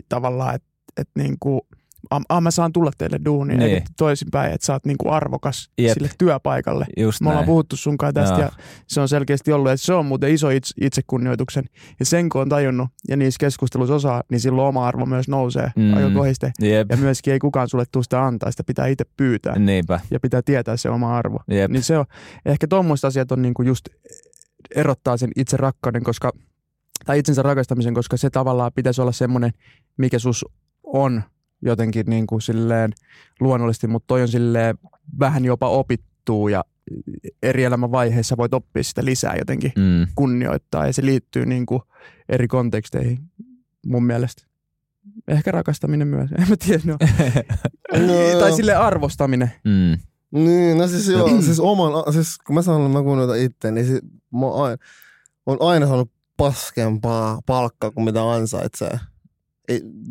tavallaan, että, että niin kuin – ah, mä saan tulla teille duuniin, niin. eikä toisinpäin, että sä oot niinku arvokas Jep. sille työpaikalle. Just Me näin. ollaan puhuttu sunkaan tästä ja. ja se on selkeästi ollut, että se on muuten iso itse, itsekunnioituksen. Ja sen kun on tajunnut ja niissä keskusteluissa osaa, niin silloin oma arvo myös nousee mm. aika kohiste. Jep. Ja myöskin ei kukaan sulle tule sitä antaa, sitä pitää itse pyytää. Niinpä. Ja pitää tietää se oma arvo. Jep. Niin se on, ehkä tuommoista asiat on niinku just erottaa sen itse rakkauden, koska tai itsensä rakastamisen, koska se tavallaan pitäisi olla semmoinen, mikä sus on jotenkin niin kuin silleen luonnollisesti, mutta toi on silleen vähän jopa opittuu ja eri elämänvaiheissa voit oppia sitä lisää jotenkin mm. kunnioittaa ja se liittyy niin kuin eri konteksteihin mun mielestä. Ehkä rakastaminen myös, en mä tiedä. No. no. tai sille arvostaminen. Mm. Niin, no siis joo, siis oman, siis kun mä sanon, että mä kunnioitan itse, niin siis mä oon aina, on aina saanut paskempaa palkkaa kuin mitä ansaitsee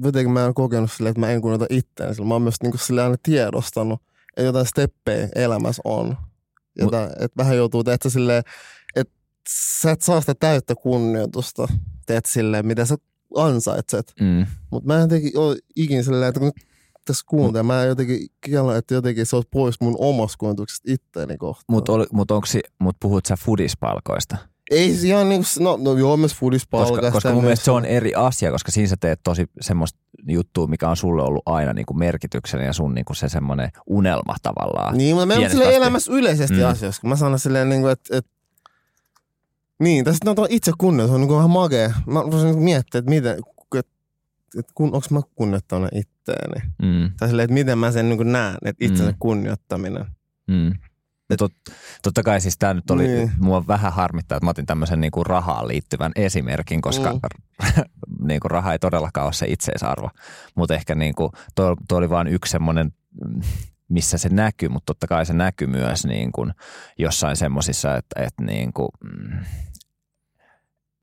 jotenkin mä en kokenut silleen, että mä en kunnioita itseäni. Sillä mä oon myös niin kuin aina tiedostanut, että jotain steppejä elämässä on. Jota, Mut, että vähän joutuu tehdä silleen, että sä et saa sitä täyttä kunnioitusta, teet silleen, mitä sä ansaitset. Mm. Mutta mä en jotenkin ole ikinä silleen, että kun tässä kuuntelen, mä jotenkin kiellon, että jotenkin se olisi pois mun omasta kunnioituksesta itteeni kohtaan. Mutta mut mut puhut sä fudispalkoista? Ei se ihan niin kuin, no, no joo, myös foodispalkasta. Koska, koska mun mielestä se on eri asia, koska siinä sä teet tosi semmoista juttua, mikä on sulle ollut aina niin kuin merkityksellinen ja sun niin kuin se semmoinen unelma tavallaan. Niin, mutta meillä on sille elämässä yleisesti mm. asioissa, kun mä sanon silleen, niin kuin, että, että niin, tässä on itse kunnioitus, on niin kuin vähän magea. Mä voisin niin miettiä, että miten, että, että kun, onko mä kunnioittanut itteeni. Mm. Tai silleen, että miten mä sen niin näen, että itsensä mm. kunnioittaminen. Mm. Tot, totta kai siis tämä nyt oli, niin. mua vähän harmittaa, että mä otin tämmöisen niin kuin rahaan liittyvän esimerkin, koska mm. niin kuin raha ei todellakaan ole se itseisarvo. Mutta ehkä niin kuin, toi, toi oli vain yksi semmoinen, missä se näkyy, mutta totta kai se näkyy myös niin kuin jossain semmoisissa, että, että, niin kuin, mm,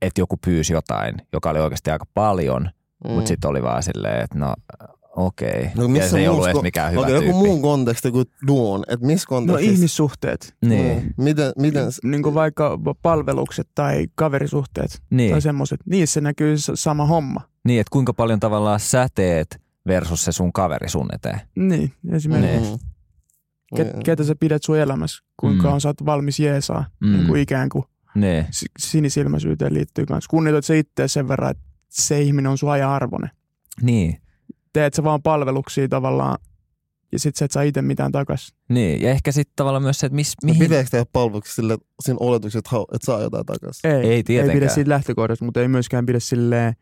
että joku pyysi jotain, joka oli oikeasti aika paljon, mm. mutta sitten oli vaan silleen, että no Okei. Okay. No, missä se ei ollut edes mikään hyvä okay, tyyppi. joku muun konteksti kuin duon. Et missä no, kontekstissa? No ihmissuhteet. Niin. Mm. Miten, miten? Niin kuin vaikka palvelukset tai kaverisuhteet niin. tai semmoiset. Niissä näkyy sama homma. Niin, että kuinka paljon tavallaan sä teet versus se sun kaveri sun eteen. Niin, esimerkiksi. Mm. Ket, mm. ketä sä pidät sun elämässä, kuinka mm. on sä oot valmis jeesaa, mm. niin kuin ikään kuin niin. sinisilmäisyyteen liittyy kanssa. Kunnioitat se itse sen verran, että se ihminen on sun ajan arvoinen. Niin teet sä vaan palveluksia tavallaan ja sit sä et saa itse mitään takas. Niin, ja ehkä sitten tavallaan myös se, että mis, mihin... Pitääkö tehdä palveluksia sille, siinä oletuksessa, että, että saa jotain takas? Ei, ei, tietenkään. ei pidä siitä lähtökohdasta, mutta ei myöskään pidä silleen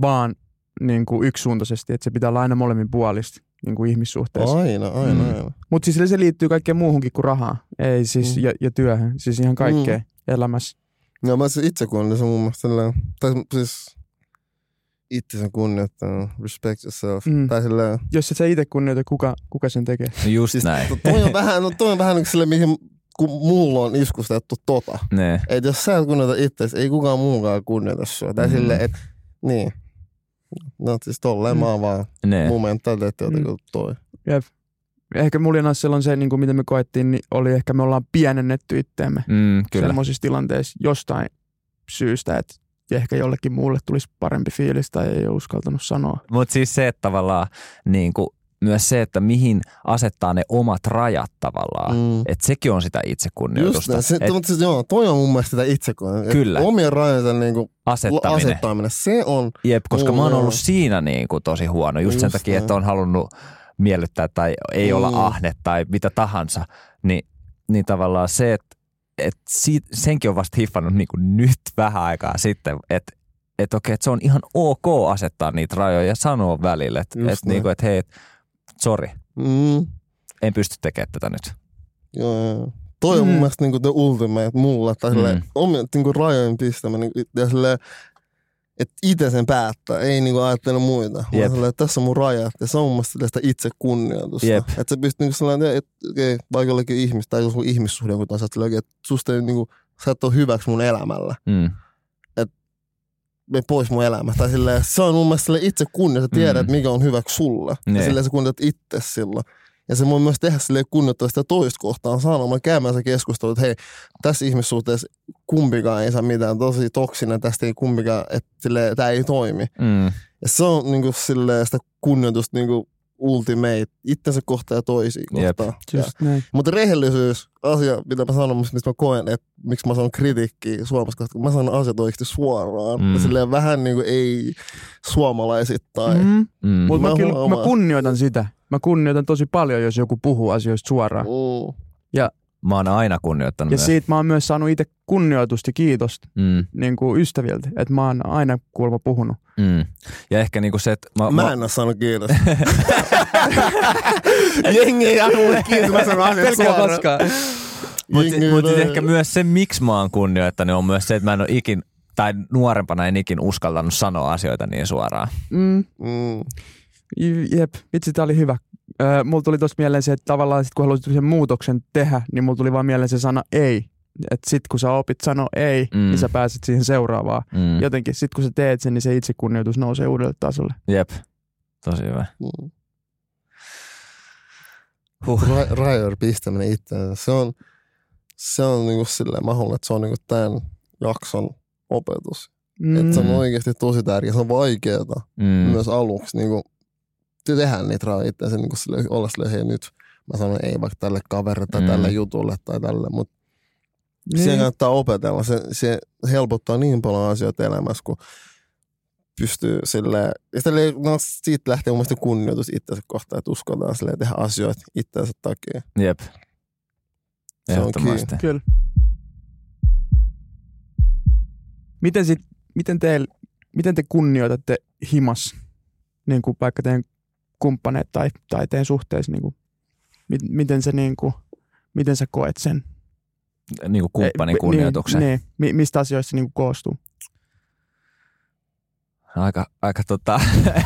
vaan niin kuin yksisuuntaisesti, että se pitää olla aina molemmin puolista niin kuin ihmissuhteessa. Aina, aina, mm. aina. Mutta siis se liittyy kaikkeen muuhunkin kuin rahaan. Ei siis, mm. ja, ja työhön. Siis ihan kaikkeen mm. elämässä. Joo, mä itse kun se mun mielestä sellainen, tai siis itsensä kunnioittanut, respect yourself. Mm. Tai sillä, Jos et sä itse kunnioita, kuka, kuka sen tekee? No just siis, näin. Toi on vähän, no, toi on vähän niin sille, mihin kun mulla on iskustettu tota. Ne. Et jos sä et kunnioita itse, ei kukaan muukaan kunnioita sua. Tai mm. silleen, että niin. No siis tolleen mm. mä oon vaan ne. mun mentaliteetti jotenkin mm. toi. Jep. Ehkä mulla on se, niin kuin mitä me koettiin, niin oli ehkä me ollaan pienennetty itteemme mm, sellaisissa tilanteissa jostain syystä, että ja ehkä jollekin muulle tulisi parempi fiilis tai ei ole uskaltanut sanoa. Mutta siis se, että tavallaan niin kuin myös se, että mihin asettaa ne omat rajat tavallaan. Mm. Että sekin on sitä itsekunnioitusta. Just se, et, mutta siis, joo, toi on mun mielestä sitä itsekunnioitusta. Kyllä. Omien rajojensa niin kuin asettaminen. asettaminen. Se on... Jep, koska mm, mä oon ollut siinä niin kuin tosi huono. Just, just sen takia, että on halunnut miellyttää tai ei mm. olla ahne tai mitä tahansa. Niin, niin tavallaan se, että et siitä, senkin on vasta hiffannut niin kuin nyt vähän aikaa sitten, että et okei, että se on ihan ok asettaa niitä rajoja ja sanoa välillä, että et niinku, et hei, et, sorry, Mm, en pysty tekemään tätä nyt. joo, joo. Toi on Mm. mun mielestä niinku the ultimate tai silleen, Mm. omien niinku rajojen pistäminen ja silleen, että itse sen päättää, ei niinku ajattele muita. Jep. Vaan silleen, että tässä on mun rajat ja se on mun mielestä itse kunnioitusta. Jep. Että sä pystyt niinku sellainen, että okei, vaikka jollakin ihmistä tai on ihmissuhde joku taas, että susta ei niinku, sä et ole hyväksi mun elämällä. Mm. mene pois mun elämästä. Tai silleen, se on mun mielestä itse kunnia, sä tiedät, Mm. mikä on hyväksi sulle. Niin. Ja silleen sä kunnioitat itse silloin. Ja se voi myös tehdä sille kunnioittaa sitä toista kohtaan sanomalla käymään se keskustelu, että hei, tässä ihmissuhteessa kumpikaan ei saa mitään tosi toksinen, tästä ei kumpikaan, että tämä ei toimi. Mm. Ja se on niinku silleen sitä kunnioitusta niinku ultimate, itsensä kohtaan ja toisia Jep. kohtaan. Ja, mutta rehellisyys, asia, mitä mä sanon, mistä mä koen, että miksi mä sanon kritiikkiä Suomessa, koska mä sanon asiat oikeasti suoraan. Mm. Ja silleen vähän niin kuin ei suomalaisittain. Mm. Mm. Mm. Mutta mä, Mä mä kunnioitan sitä. Mä kunnioitan tosi paljon, jos joku puhuu asioista suoraan. Mm. Mä oon aina kunnioittanut Ja myös. siitä mä oon myös saanut itse kunnioitusta ja kiitosta Mm. niin kuin ystäviltä, että mä oon aina kuulemma puhunut. Mm. Ja ehkä niinku se, että mä, Mä en ole sanonut kiitos. Jengi ei anna mulle kiitos, mä sanon asiat suoraan. Mutta Jengi mut ei- ehkä myös se, miksi mä oon kunnioittanut, on myös se, että mä en ole ikin, tai nuorempana en ikin uskaltanut sanoa asioita niin suoraan. Mm. Mm. Jep, vitsi, tää oli hyvä. Öö, mulla tuli tosta mieleen se, että tavallaan sit kun haluaisit sen muutoksen tehdä, niin mulla tuli vaan mieleen se sana ei. Että sit kun sä opit sanoa ei, Mm. mm. niin sä pääset siihen seuraavaan. Mm. Jotenkin sit kun sä teet sen, niin se itsekunnioitus nousee uudelle tasolle. Jep, tosi hyvä. Mm. Huh. Ra- rajojen pistäminen itseensä, se on, se on niinku silleen, mä haluan, että se on niinku tämän jakson opetus. Mm. Että se on oikeasti tosi tärkeä, se on vaikeeta Mm. mm. myös aluksi niinku, tehdä niitä rajoja itseensä, niinku sille, olla silleen, hei nyt mä sanon ei vaikka tälle kaverille tai Mm. tälle jutulle tai tälle, mutta niin. niin. siihen kannattaa opetella. Se, se helpottaa niin paljon asioita elämässä, kun pystyy silleen, ja silleen, no siitä lähtee mun mielestä kunnioitus itsensä kohtaan, että uskotaan silleen tehdä asioita itsensä takia. Jep. Se on Ehdottomasti. Kyllä. Miten, sit, miten, te, miten te kunnioitatte himas, niin kuin vaikka teidän kumppaneet tai, tai teidän suhteessa, niin kuin, mit, miten, se, niin kuin, miten sä koet sen? Niin kuin kumppanin Eh, kunnioituksen. Niin, niin, mi- mistä asioista se niin kuin koostuu? Aika, aika, tota,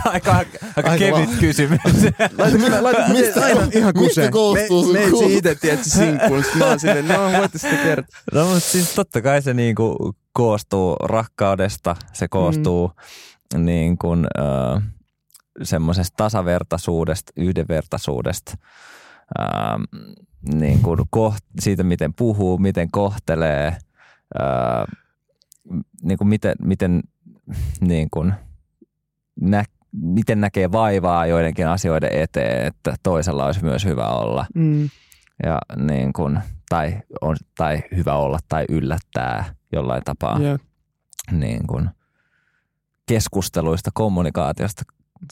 aika, aika, Aika kevyt la- kysymys. Laita, laita, Mistä- aina ihan mistä kuseen. koostuu me, me itse itse tiedät sinkkuun. Mä oon silleen, no voitte sitten kertoa. No mutta siis totta kai se niinku koostuu rakkaudesta, se koostuu mm. niin kuin, äh, semmoisesta tasavertaisuudesta, yhdenvertaisuudesta, äh, niin kuin koht, siitä miten puhuu, miten kohtelee, äh, niin kuin miten, miten, niin kuin nä, miten näkee vaivaa joidenkin asioiden eteen, että toisella olisi myös hyvä olla Mm. ja niin kuin, tai, on, tai hyvä olla tai yllättää jollain tapaa Yeah. niin kuin, keskusteluista, kommunikaatiosta.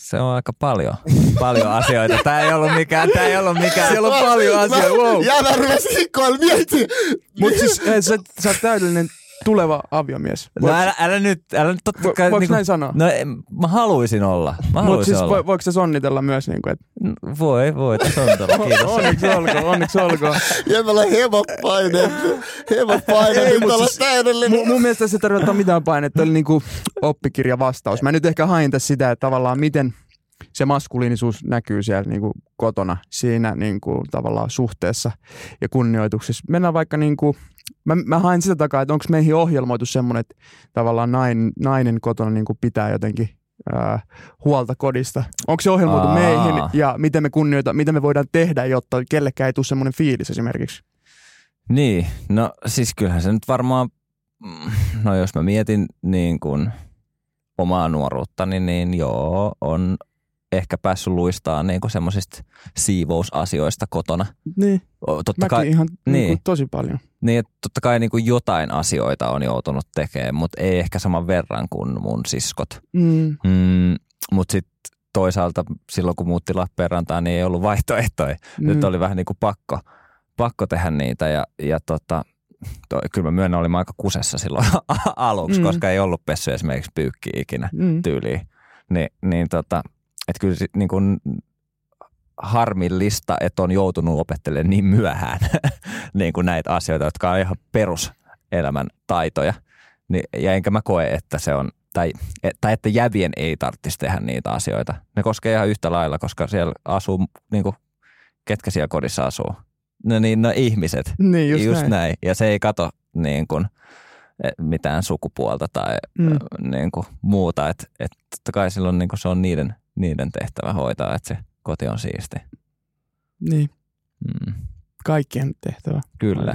Se on aika paljon, paljon asioita. Tämä ei ollut mikään, tämä ei ollut mikään. Siellä on paljon asioita, wow. Ja mä rupesin hikoilla. Mutta siis sä, sä oot täydellinen tuleva aviomies. No älä, älä nyt, älä nyt totta Vo, kai. voiko niinku- näin sanoa? No en- mä haluaisin olla. Mä Mutta haluaisin siis olla. vo, voiko se onnitella myös, niin kuin, että Voi, voi, tässä on tuolla. Kiitos. onneksi olkoon, onneksi olkoon. Olen hieman painettu. Hieman painettu. Ei, olla siis- täydellinen. Mun, mun mielestä se ei tarvitse mitään painetta, oli niinku oppikirja vastaus. Mä nyt ehkä hain tässä sitä, että tavallaan miten se maskuliinisuus näkyy siellä niinku kotona siinä niinku tavallaan suhteessa ja kunnioituksessa. Mennään vaikka niinku, mä, mä hain sitä takaa, että onko meihin ohjelmoitu semmoinen, että tavallaan nainen, nainen kotona niinku pitää jotenkin ää, huolta kodista. Onko se ohjelmoitu Aa. meihin ja miten me kunnioita, mitä me voidaan tehdä, jotta kellekään ei tule semmoinen fiilis esimerkiksi? Niin, no siis kyllähän se nyt varmaan, mm, no jos mä mietin niin kuin omaa nuoruuttani, niin joo, on ehkä päässyt luistaa niin kuin semmoisista siivousasioista kotona. Niin, Totta mäkin kai, ihan niin. niinku, tosi paljon. Niin, totta kai niin kuin jotain asioita on joutunut tekemään, mutta ei ehkä saman verran kuin mun siskot. Mm. Mm, mutta sitten toisaalta silloin kun muutti Lappeenrantaan, niin ei ollut vaihtoehtoja. Nyt Mm. oli vähän niin kuin pakko, pakko tehdä niitä ja, ja tota, toi, kyllä mä myönnän, olin aika kusessa silloin aluksi, Mm. koska ei ollut pessy esimerkiksi pyykkiä ikinä Mm. tyyliin. Ni, niin tota, että kyllä sit niin kuin harmillista, että on joutunut opettelemaan niin myöhään niin kuin näitä asioita, jotka on ihan peruselämän taitoja. Niin, ja enkä mä koe, että se on, tai, tai että jävien ei tarvitsisi tehdä niitä asioita. Ne koskee ihan yhtä lailla, koska siellä asuu, niin kuin, ketkä siellä kodissa asuu? No niin, no ihmiset. Niin, just, Just näin. näin. Ja se ei kato niin kuin, eh, mitään sukupuolta tai Mm. mm. niin kuin, muuta. Että et, totta kai silloin niin kuin se on niiden, niiden tehtävä hoitaa, että se koti on siisti. Niin, Mm. kaikkien tehtävä. Kyllä.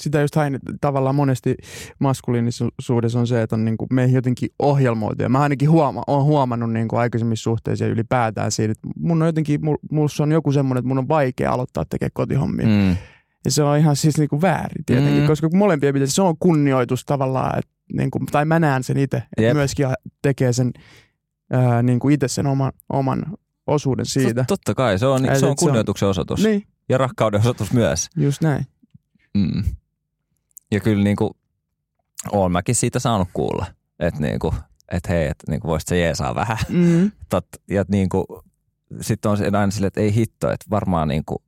Sitä just hain, että tavallaan monesti maskuliinisuudessa on se, että on niin kuin meihin jotenkin ohjelmoitu. Ja mä ainakin huoma, olen huomannut niin kuin aikaisemmissa suhteissa ja ylipäätään siitä, että mun on jotenkin, mul- mulla on joku semmoinen, että mun on vaikea aloittaa tekemään kotihommia. Mm. Ja se on ihan siis niin kuin väärin tietenkin, mm. Koska molempia pitäisi, se on kunnioitus tavallaan, että niin kuin, tai mä näen sen itse, että Jep. myöskin tekee sen ää, niin kuin itse sen oman, oman osuuden siitä. Tot- Totta kai, se on, Et se on se on- kunnioituksen osoitus. Niin, Ja rakkauden osoitus myös. just näin. Mm. Ja kyllä niin kuin, oon mäkin siitä saanut kuulla, että niin kuin, että hei, että niin voisit se jeesaa vähän. Mm. Tot, ja niin kuin, sitten on aina silleen, että ei hitto, että varmaan niin kuin,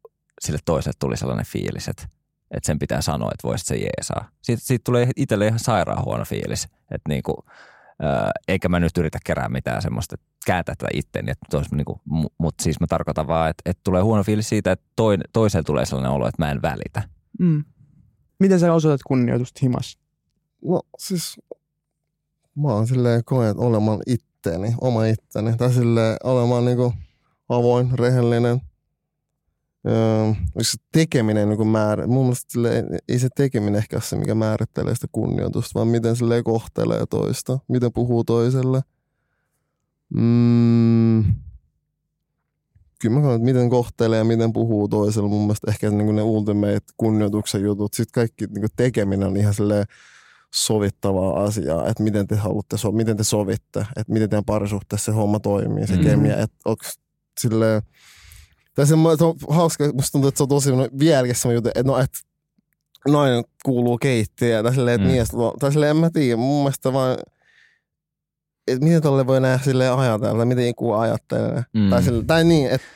sille toiselle tuli sellainen fiilis, että, että sen pitää sanoa, että voisit se jeesaa. Siitä, siitä tulee itselle ihan sairaan huono fiilis, että niin kuin, ää, eikä mä nyt yritä kerää mitään semmoista, että kääntää tätä itteeni, että tois, niin kuin, mutta siis mä tarkoitan vaan, että, että tulee huono fiilis siitä, että toin, toiselle tulee sellainen olo, että mä en välitä. Mm. Miten sä osoitat kunnioitusta himassa? No siis mä oon silleen koen, että olemaan itteeni, oma itteni. Tai silleen olemaan niinku avoin, rehellinen. Öö, se tekeminen niin määrä, mun mielestä silleen, ei se tekeminen ehkä ole se, mikä määrittelee sitä kunnioitusta, vaan miten silleen kohtelee toista, miten puhuu toiselle. Mm, kyllä mä koen, että miten kohtelee ja miten puhuu toiselle, mun mielestä ehkä niin ne ultimate kunnioituksen jutut. Sitten kaikki niin tekeminen on ihan silleen sovittavaa asiaa, että miten te haluatte, so, miten te sovitte, että miten teidän parisuhteessa se homma toimii, se Mm. kemia, että onko silleen, tai se, se on hauska, musta tuntuu, että se on tosi no, vieläkin semmoinen juttu, että no, että nainen kuuluu keittiöön, tai silleen, että mm. mies, tai silleen, en mä tiedä, mun mielestä vaan, että miten tolle voi nähdä silleen ajatella, miten joku ajattelee, Mm. tai, sille, tai niin, että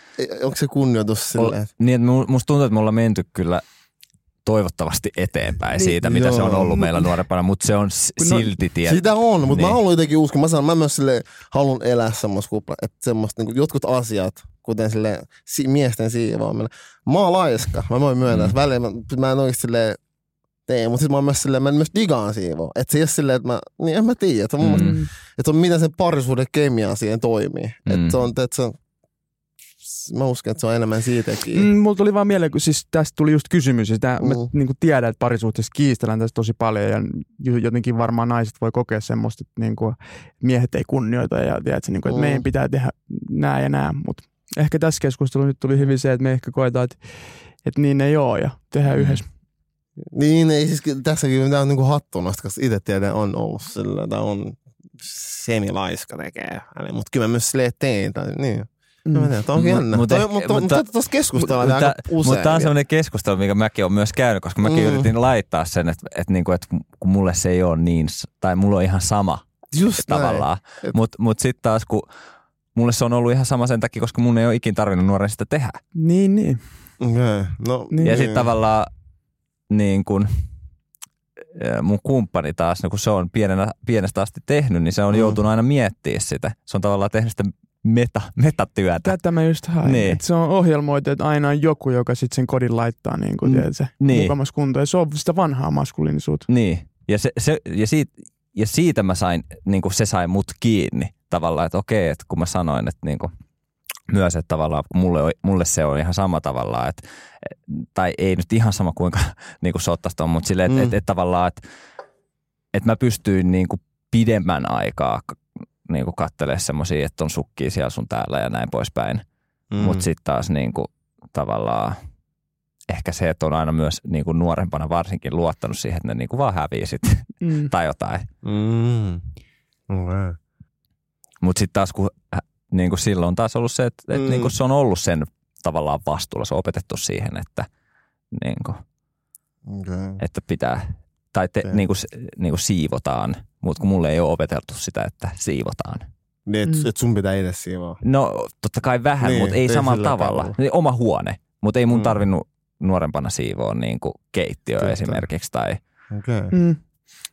onko se kunnioitus silleen, että Niin, että mu- musta tuntuu, että me ollaan menty kyllä toivottavasti eteenpäin Niin, siitä, mitä se on joo. ollut meillä nuorempana, mutta se on no- silti tietty. Sitä on, mutta Niin. mä haluan jotenkin uskoa. Mä sanon, mä myös sille haluan elää semmoista kupla, että semmoista niin jotkut asiat, kuten sille si- miesten siivoaminen. Mä oon laiska, mä voin myöntää, Mm. väliin mä, mä en oikeasti silleen tee, mutta sitten mä oon myös silleen, mä en myös digaan siivoa. Että se ei ole silleen, että mä, niin en mä tiedä, että, mm. Että on miten sen parisuuden kemia siihen toimii. Mm. Että se on, että se on, mä uskon, että se on enemmän siitäkin. Mm, mulla tuli vaan mieleen, kun siis tästä tuli just kysymys, ja sitä mm. mä niin tiedän, että parisuhteessa kiistellään tästä tosi paljon, ja jo- jotenkin varmaan naiset voi kokea semmoista, että niin kuin, miehet ei kunnioita, ja tiedätkö, niin kuin, että Mm. meidän pitää tehdä nää ja nää, mutta ehkä tässä keskustelussa nyt tuli hyvin se, että me ehkä koetaan, että, että niin ei ole, ja tehdään mm. yhdessä. Niin, ei siis tässäkin tämä on niinku hattunasta, koska itse tiedän on ollut sillä, tai on semilaiska tekee. Mutta kyllä mä myös silleen teen. Tai, niin. Mm. Mä tiedän, että on Mut- jännä. mut Mutta tuossa keskustellaan Mutta- aika usein. Mutta tämä on sellainen keskustelu, mikä mäkin olen myös käynyt, koska mäkin Mm. yritin laittaa sen, että, että, niinku, että kun mulle se ei ole niin, tai mulla on ihan sama Just tavallaan. Mutta mut sitten taas, kun mulle se on ollut ihan sama sen takia, koska mun ei ole ikin tarvinnut nuoren sitä tehdä. Niin, niin. Okay. No, Niin. Ja sitten tavallaan niin kun, ää, mun kumppani taas, no kun se on pienenä, pienestä asti tehnyt, niin se on Mm. joutunut aina miettimään sitä. Se on tavallaan tehnyt sitä meta, metatyötä. Tätä mä just hain. Niin. Se on ohjelmoitu, että aina on joku, joka sitten sen kodin laittaa niin kuin, Mm. tiedätkö, Niin. mukamas kuntoon. Se on sitä vanhaa maskuliinisuutta. Niin, ja, se, se, ja, siitä, ja siitä mä sain, niin kuin se sai mut kiinni tavallaan, että okei, että kun mä sanoin, että niin kuin, myös, että tavallaan mulle, on- mulle se on ihan sama tavallaan, että, tai ei nyt ihan sama kuinka niin kuin se ottaisi tuon, mutta silleen, että, Mm. että, että tavallaan, että, että mä pystyin niin kuin pidemmän aikaa niin kuin katselemaan semmoisia, että on sukkia siellä sun täällä ja näin poispäin. Mm. Mutta sitten taas niin kuin, tavallaan ehkä se, että on aina myös niin kuin nuorempana varsinkin luottanut siihen, että ne niin kuin vaan hävii sit, Mm. tai jotain. Mm. Okay. Mutta sitten taas kun niin kuin silloin on taas ollut se, että, että Mm. niin kuin se on ollut sen tavallaan vastuulla, se on opetettu siihen, että, niin kuin, Okay. että pitää, tai te, Teet. niin kuin, niin kuin siivotaan, mutta kun mulle ei ole opeteltu sitä, että siivotaan. Niin, että Mm. et sun pitää itse siivoa. No totta kai vähän, Niin, mutta ei samalla tavalla. tavalla. Niin, Oma huone, mutta ei mun Mm. tarvinnut nuorempana siivoa niin kuin keittiö Totta. esimerkiksi. Tai, Okei. Okay. Mm.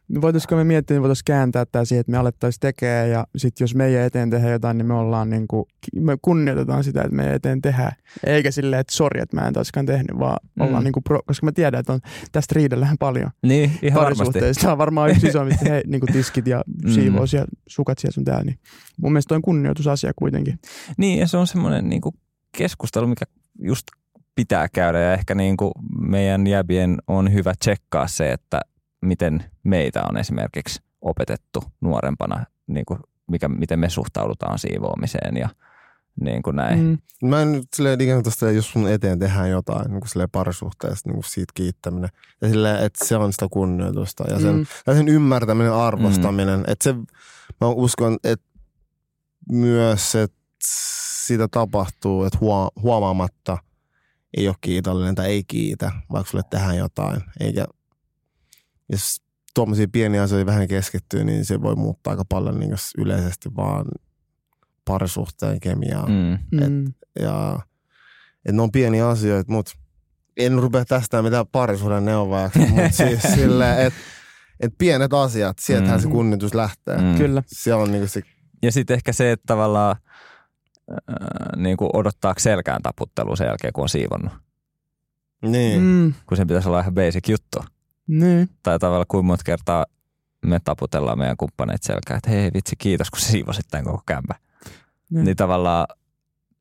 No Voitaisiko me miettiä, niin voitaisiin kääntää tämä siihen, että me alettaisiin tekemään ja sitten jos meidän eteen tehdään jotain, niin me ollaan niin kuin, me kunnioitetaan sitä, että meidän eteen tehdään. Eikä silleen, että sori, että mä en taaskaan tehnyt, vaan Mm. mm. ollaan niin kuin pro, koska mä tiedän, että on, tästä riidellään paljon niin, ihan varmasti. Tämä on varmaan yksi isoimmista he, niin kuin tiskit ja Mm. siivous ja sukat siellä sun täällä. Niin mun mielestä on kunnioitusasia kuitenkin. Niin, ja se on semmoinen niin kuin keskustelu, mikä just pitää käydä ja ehkä niin kuin meidän jäbien on hyvä tsekkaa se, että miten meitä on esimerkiksi opetettu nuorempana, niin kuin mikä, miten me suhtaudutaan siivoamiseen ja niin kuin näin. Mm. Mm. Mä en nyt silleen ikään kuin tosta, jos sun eteen tehdään jotain niin kuin silleen parisuhteessa, niin kuin siitä kiittäminen. Ja silleen, että se on sitä kunnioitusta ja sen, Mm. ja sen ymmärtäminen, arvostaminen. Että se, mä uskon, että myös, että sitä tapahtuu, että huo, huomaamatta ei ole kiitollinen tai ei kiitä, vaikka sulle tehdään jotain. Eikä, jos tuommoisia pieniä asioita vähän keskittyy, niin se voi muuttaa aika paljon niin jos yleisesti vaan parisuhteen kemiaa. Mm. Mm. Ja että ne on pieniä asioita, mutta en rupea tästä mitään parisuuden neuvojaksi, mutta siis silleen, että et pienet asiat, sieltähän Mm. se kunnioitus lähtee. Mm. Kyllä. Se on niinku se, Ja sitten ehkä se, että tavallaan äh, niin kuin odottaako selkään taputtelua sen jälkeen, kun on siivonnut. niin. Mm. Kun sen pitäisi olla ihan basic juttu. Niin. Tai tavallaan kuinka monta kertaa me taputellaan meidän kumppaneet selkään, että hei vitsi kiitos, kun sä siivosit tämän koko kämpä. Niin. Niin tavallaan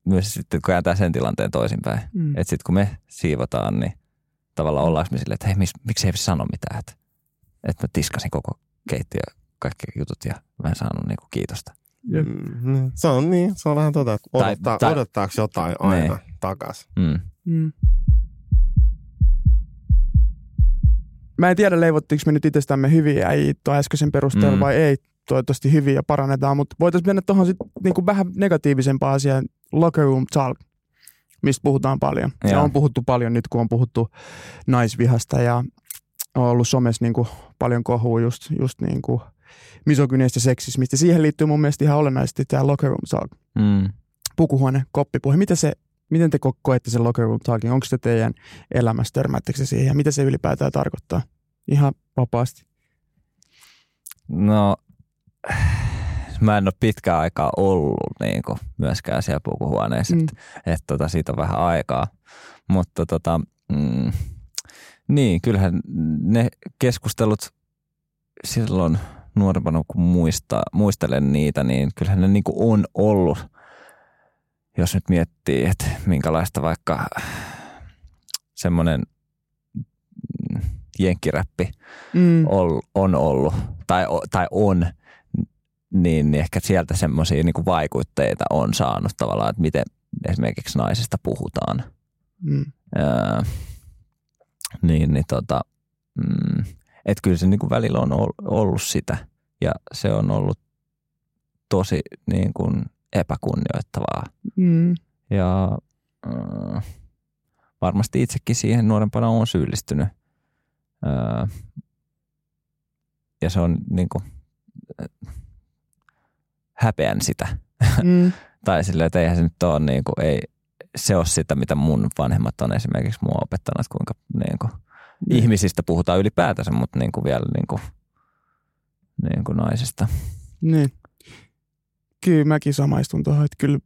myös sitten kun kääntää sen tilanteen toisinpäin. Mm. Että sitten kun me siivotaan, niin tavallaan ollaanko me silleen, että hei, mis, miksi ei sano mitään, että, että mä tiskasin koko keittiö, kaikki jutut ja mä en saanut niinku kiitosta. Mm, niin. Se on niin, se on vähän tota, että Tai- odottaa, tai- odottaako jotain aina Niin. takas. Mm. Mm. Mä en tiedä, leivottiinko me nyt itsestämme hyviä äijä tuon äskeisen perusteella Mm. vai ei. Toivottavasti hyviä ja parannetaan, mutta voitaisiin mennä tuohon sitten niinku vähän negatiivisempaan asiaan, locker room talk, mistä puhutaan paljon. Ja Joo. on puhuttu paljon nyt, kun on puhuttu naisvihasta ja on ollut somessa niinku paljon kohua just, just niinku misogyneistä seksismistä. Siihen liittyy mun mielestä ihan olennaisesti tämä locker room talk Mm. pukuhuone, koppipuhe. Miten, se, miten te ko- koette sen locker room talkin? Onko se teidän elämässä, törmäättekö se siihen ja mitä se ylipäätään tarkoittaa? Ihan vapaasti. No, mä en ole pitkään aikaa ollut niin kuin, myöskään siellä pukuhuoneessa, mm. että et, tota, siitä on vähän aikaa. Mutta tota, mm, niin, kyllähän ne keskustelut silloin nuorempana, kun muista, muistelen niitä, niin kyllähän ne niin kuin on ollut, jos nyt miettii, että minkälaista vaikka semmoinen mm, jenkkiräppi Mm. on ollut tai, tai on, niin ehkä sieltä semmoisia niin vaikutteita on saanut tavallaan, että miten esimerkiksi naisista puhutaan. Mm. Ää, niin, niin tota, mm, että kyllä se niin kuin välillä on ol- ollut sitä ja se on ollut tosi niin kuin epäkunnioittavaa. Mm. Ja äh, varmasti itsekin siihen nuorempana on syyllistynyt. Äh, ja se on niin kuin, äh, häpeän sitä. Mm. tai silleen, että eihän se nyt ole, niin kuin, ei, se ole sitä, mitä mun vanhemmat on esimerkiksi mua opettanut, että kuinka niin kuin, ihmisistä puhutaan ylipäätänsä, mutta niin kuin vielä niin kuin, niin kuin naisista. Niin. Kyllä mäkin samaistun tuohon, että kyllä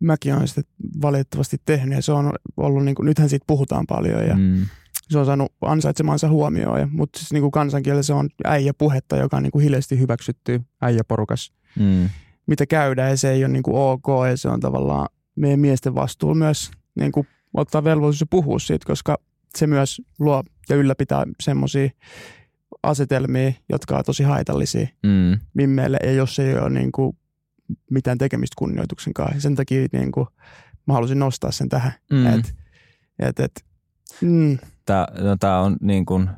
mäkin olen sitä valitettavasti tehnyt ja se on ollut, niin kuin, nythän siitä puhutaan paljon ja Mm. se on saanut ansaitsemansa huomioon. Ja, mutta siis niin kuin kansankielellä se on äijä puhetta, joka on niin kuin hiljaisesti hyväksytty äijäporukas, Mm. mitä käydään ja se ei ole niin kuin ok ja se on tavallaan meidän miesten vastuulla myös niin kuin ottaa velvollisuus ja puhua siitä, koska se myös luo ja ylläpitää semmoisia asetelmia, jotka on tosi haitallisia Mm. mimmeille ja jos ei ole niin kuin mitään tekemistä kunnioituksen kanssa. Sen takia niin kuin, mä halusin nostaa sen tähän. Mm. Et, et, et, mm, Tämä, no, tämä on niin kuin,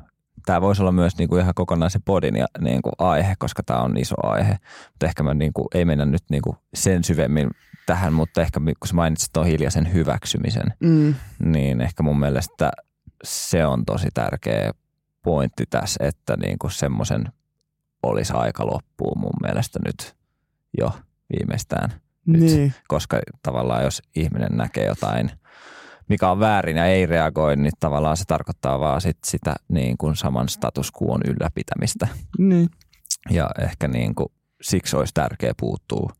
tämä voisi olla myös niin kuin ihan kokonaisen podin ja niin kuin aihe, koska tämä on iso aihe. Mutta ehkä mä niin kuin, ei mennä nyt niin kuin sen syvemmin tähän, mutta ehkä kun sä mainitsit tuon hiljaisen hyväksymisen, mm, niin ehkä mun mielestä se on tosi tärkeä pointti tässä, että niin kuin semmoisen olisi aika loppuu mun mielestä nyt jo viimeistään. Nyt. Niin. Koska tavallaan jos ihminen näkee jotain, mikä on väärin ja ei reagoi, niin tavallaan se tarkoittaa vaan sit sitä niin kuin saman status quoon ylläpitämistä. Niin. Ja ehkä niin kuin, siksi olisi tärkeää puuttua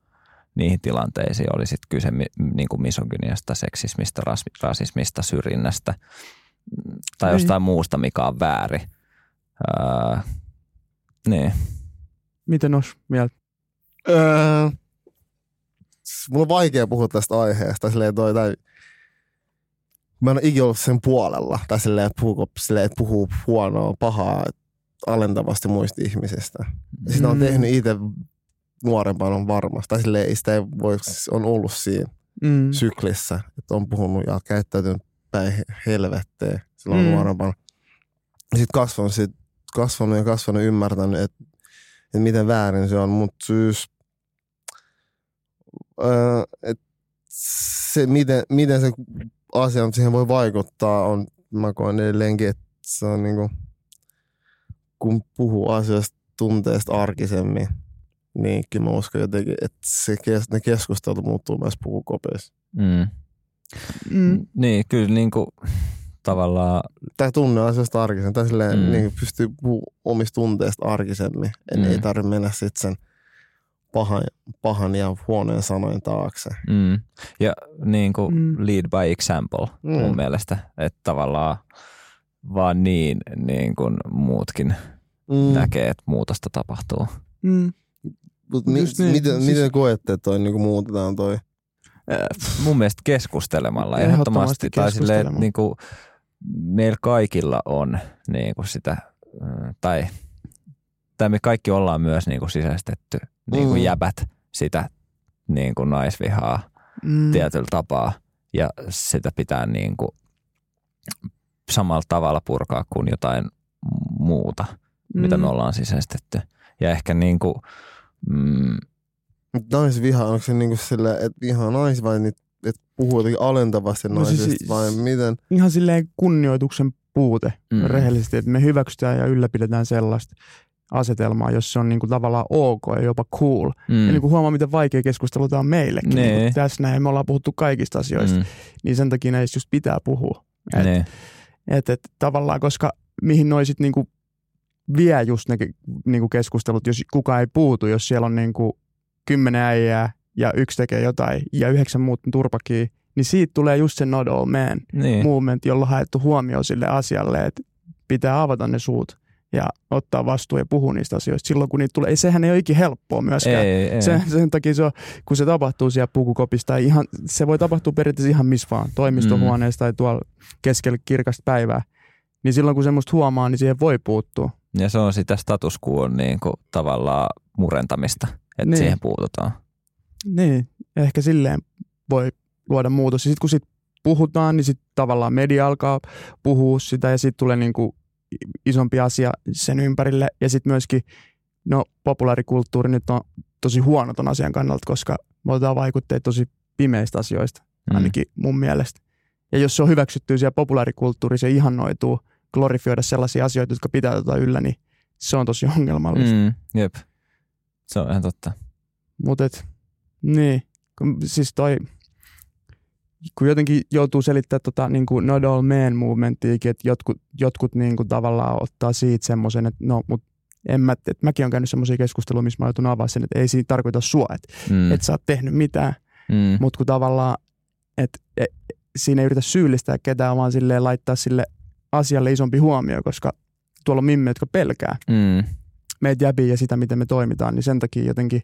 niihin tilanteisiin, oli sitten kyse niin kuin misogyniasta, seksismistä, ras, rasismista, syrjinnästä mm, tai Niin. jostain muusta, mikä on väärin. Öö, niin. Miten os mieltä? Öö, mulla on vaikea puhua tästä aiheesta. Silleen toi, tai, mä en ole ikinä ollut sen puolella. Tai silleen, että puhuu, silleen, että puhuu huonoa, pahaa, alentavasti muista ihmisistä. Ja sitä on Mm. tehnyt itse nuorempana on varmasti. Tai silleen, ei sitä ei voi, on ollut siinä Mm. syklissä, että on puhunut ja käyttäytynyt päin helvetteä silloin Mm. mm. nuorempana. Sitten kasvanut, sit kasvanut ja kasvanut ymmärtänyt, että, että miten väärin se on, mutta syys, öö, että se, miten, miten se asia siihen voi vaikuttaa, on, mä koen edelleenkin, että se on niinku, kun puhuu asioista tunteesta arkisemmin, niin kyllä mä uskon jotenkin, että se, kes- ne keskustelut muuttuu myös puhukopeissa. Mm. Mm. Niin, kyllä niin kuin, tavallaan, Tai tunne asioista arkisemmin, tai silleen, Mm. niin pystyy puhumaan omista tunteista arkisemmin. En Mm. ei tarvitse mennä sitten sen pahan, pahan ja huoneen sanojen taakse. mm. ja niin kuin Mm. lead by example mm. mun mielestä, että tavallaan vaan niin, niin kuin muutkin Mm. näkee, että muutosta tapahtuu. Mm. Mut mi- niin, miten, siis- miten koette, että toi niinku muutetaan toi? Mun mielestä keskustelemalla Ehdottomasti ehdottomasti, tai silleen, niin kuin meillä kaikilla on niin kuin sitä, tai, tai me kaikki ollaan myös niin kuin sisäistetty niin kuin Mm. jäbät sitä niin kuin naisvihaa mm. tietyllä tapaa ja sitä pitää niin kuin samalla tavalla purkaa kuin jotain muuta, mm. mitä me ollaan sisäistetty. Ja ehkä niin kuin, mm, Naisviha, onko se niinku silleen, että vihaa nais vai niitä, että puhuu jotenkin alentavasti No siis- naisista vai miten? Ihan silleen kunnioituksen puute Mm. mm. rehellisesti, että me hyväksytään ja ylläpidetään sellaista asetelmaa, jos se on niinku tavallaan ok ja jopa cool. Mm. Ja niinku huomaa, miten vaikea keskustelu tämä on meillekin. Nee. Niinku tässä näin me ollaan puhuttu kaikista asioista, mm. niin sen takia näistä just pitää puhua. Et, niin, et, et, tavallaan, koska mihin noi sit niinku vie just ne ke- niinku keskustelut, jos kukaan ei puutu, jos siellä on niinku kymmenen äijää ja yksi tekee jotain ja yhdeksän muut turpakia, niin siitä tulee just se not all man niin. movement, jolla on haettu huomioon sille asialle, että pitää avata ne suut ja ottaa vastuu ja puhua niistä asioista silloin, kun niitä tulee. Ei, sehän ei ole ikinä helppoa myöskään. ei, ei. Sen, sen takia se on, kun se tapahtuu siellä pukukopissa tai ihan, se voi tapahtua periaatteessa ihan missä vaan, toimistohuoneessa tai tuolla keskellä kirkasta päivää, niin silloin kun semmoista huomaa, niin siihen voi puuttua. Ja se on sitä status quoon niin kuin, tavallaan murentamista, että Niin. niin. siihen puututaan. Niin, ehkä silleen voi luoda muutos. Ja sitten kun sit puhutaan, niin sitten tavallaan media alkaa puhua sitä ja sitten tulee niinku isompi asia sen ympärille. Ja sitten myöskin, no populaarikulttuuri nyt on tosi huono ton asian kannalta, koska me otetaan vaikutteet tosi pimeistä asioista, Mm. ainakin mun mielestä. Ja jos se on hyväksytty siellä populaarikulttuuri, se ihannoituu glorifioida sellaisia asioita, jotka pitää tota yllä, niin se on tosi ongelmallista. Mm, jep. Se on ihan totta. Mutta niin, siis toi, kun jotenkin joutuu selittämään tota, niin kuin not all men movementtiikin, että jotkut, jotkut niin kuin tavallaan ottaa siitä semmoisen, että no, mut en mä, et mäkin olen käynyt semmoisia keskusteluja, missä mä joutun avaa sen, että ei siinä tarkoita sua, että Mm. et sä oot tehnyt mitään, mm. mutta kun tavallaan, että et, siinä ei yritä syyllistää ketään, vaan silleen laittaa sille asialle isompi huomio, koska tuolla on mimme, jotka pelkää Mm. meitä jäbiä ja sitä, miten me toimitaan, niin sen takia jotenkin,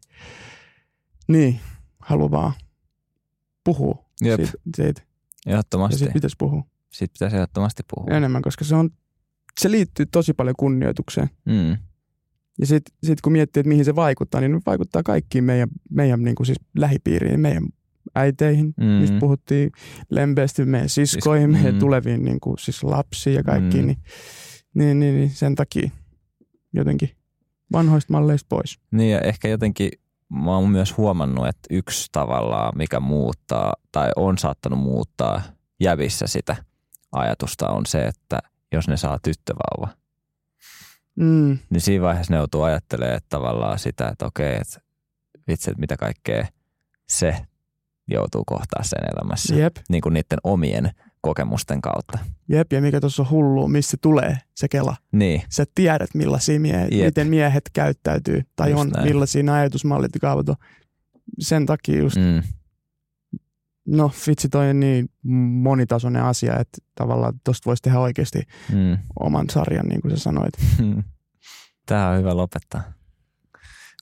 niin, haluaa vaan puhua Jep, siitä, siitä. Ja ehdottomasti. siitä pitäisi puhua Siitä pitäisi ehdottomasti puhua. enemmän, koska se, on, se liittyy tosi paljon kunnioitukseen. Mm. Ja sitten sit kun miettii, että mihin se vaikuttaa, niin vaikuttaa kaikkiin meidän, meidän niin kuin siis lähipiiriin, meidän äiteihin, mm. mistä puhuttiin lempeästi, meidän siskoihin, meidän mm. tuleviin niin kuin siis lapsiin ja kaikkiin, Mm. niin, niin, niin, niin sen takia jotenkin vanhoista malleista pois. Niin ja ehkä jotenkin mä oon myös huomannut, että yksi tavallaan, mikä muuttaa tai on saattanut muuttaa jävissä sitä ajatusta on se, että jos ne saa tyttövauva, Mm. niin siinä vaiheessa ne joutuu ajattelemaan että tavallaan sitä, että okei, että vitsi, että mitä kaikkea se joutuu kohtaa sen elämässä. Jep, Niin kuin niiden omien kokemusten kautta. jep, ja mikä tuossa on hullua, missä tulee se kela. Niin, Sä tiedät, millaisia Jep. miten miehet käyttäytyy, tai Just on, näin. millaisia ajatusmallit ja kaavat on. Sen takia just, mm. no vitsi toi on niin monitasoinen asia, että tavallaan tosta voisi tehdä oikeasti mm. oman sarjan, niin kuin sä sanoit. Tämä on hyvä lopettaa.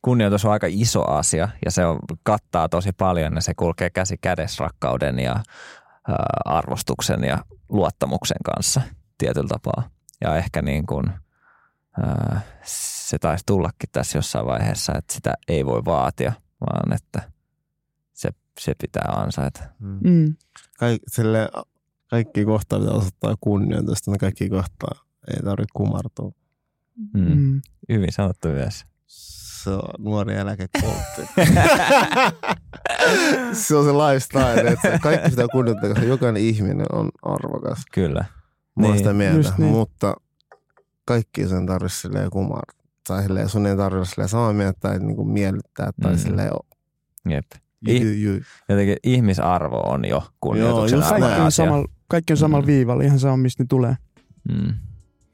Kunnioitus on aika iso asia ja se on, kattaa tosi paljon ja se kulkee käsi kädessä rakkauden ja arvostuksen ja luottamuksen kanssa tietyllä tapaa. Ja ehkä niin kuin, se taisi tullakin tässä jossain vaiheessa, että sitä ei voi vaatia, vaan että se, se pitää ansaita. Mm. Mm. Kaik, sille, kaikki kohtaa pitää osoittaa kunnioitusta, ne kaikki kohtaa ei tarvitse kumartua. Mm. Mm. Hyvin sanottu myös. Se on nuori eläkekoltti. se on se lifestyle, että kaikki sitä kunnioittaa, koska jokainen ihminen on arvokas. Kyllä. Mä Niin. sitä mieltä, Just niin. mutta kaikki sen tarvitsisi silleen kumartua. Tai silleen, sun ei tarvitse silleen samaa mieltä tai niinku miellyttää tai Mm. silleen Jep. Ih- ju, ju. Jotenkin ihmisarvo on jo kunnioituksen just arvoinen Kaikki, on samalla, kaikki on samalla Mm. viivalla, ihan sama mistä ne tulee. Mm.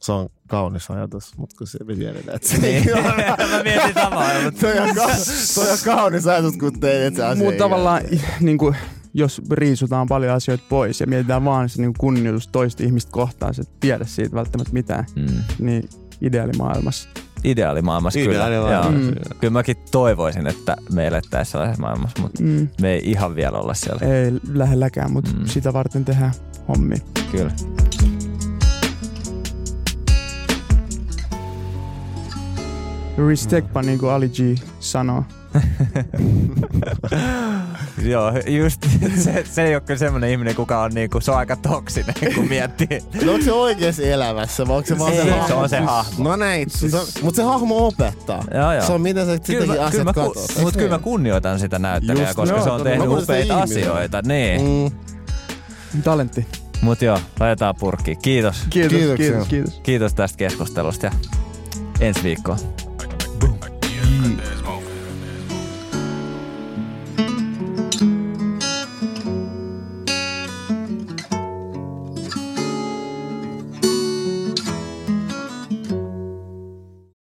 Se on kaunis ajatus, mutta kun se tiedetään, että se Niin. ei ole. Mä mietin samaa. mutta- Se on, ka- se on kaunis ajatus, kun teet se asia. Mutta tavallaan, niin kuin, jos riisutaan paljon asioita pois ja mietitään vaan se niin kunnioitus toista ihmistä kohtaan, sä et tiedä siitä välttämättä mitään, Mm. niin ideaalimaailmassa. Ideaalimaailmassa kyllä. Ideaalimaailmassa, Joo. Mm. Kyllä mäkin toivoisin, että me elettäisiin sellaisessa maailmassa, mutta Mm. me ei ihan vielä olla siellä. Ei lähelläkään, mutta Mm. sitä varten tehdään hommia. Kyllä. Respectpa, niin kuin Ali G sanoo. Joo, just se, se ei ole kyllä semmoinen ihminen, kuka on niinku, se on aika toksinen, kun miettii. No onko se oikeassa elämässä vai onko se vaan se hahmo? se on se hahmo. No näin, se on, mutta se hahmo opettaa. Joo, joo. Se on miten sä Kyllä sitäkin mä, kyllä asiat mä, katot. ku, mut kyllä mä kunnioitan sitä näyttelijää, Just, koska joo, se on todella. tehnyt kunnioitan upeita ihminen. asioita. Niin. Mm. Talentti. Mut joo, laitetaan purkkiin. Kiitos. Kiitos, kiitos, kiitos. Kiitos tästä keskustelusta ja ensi viikkoon. boom.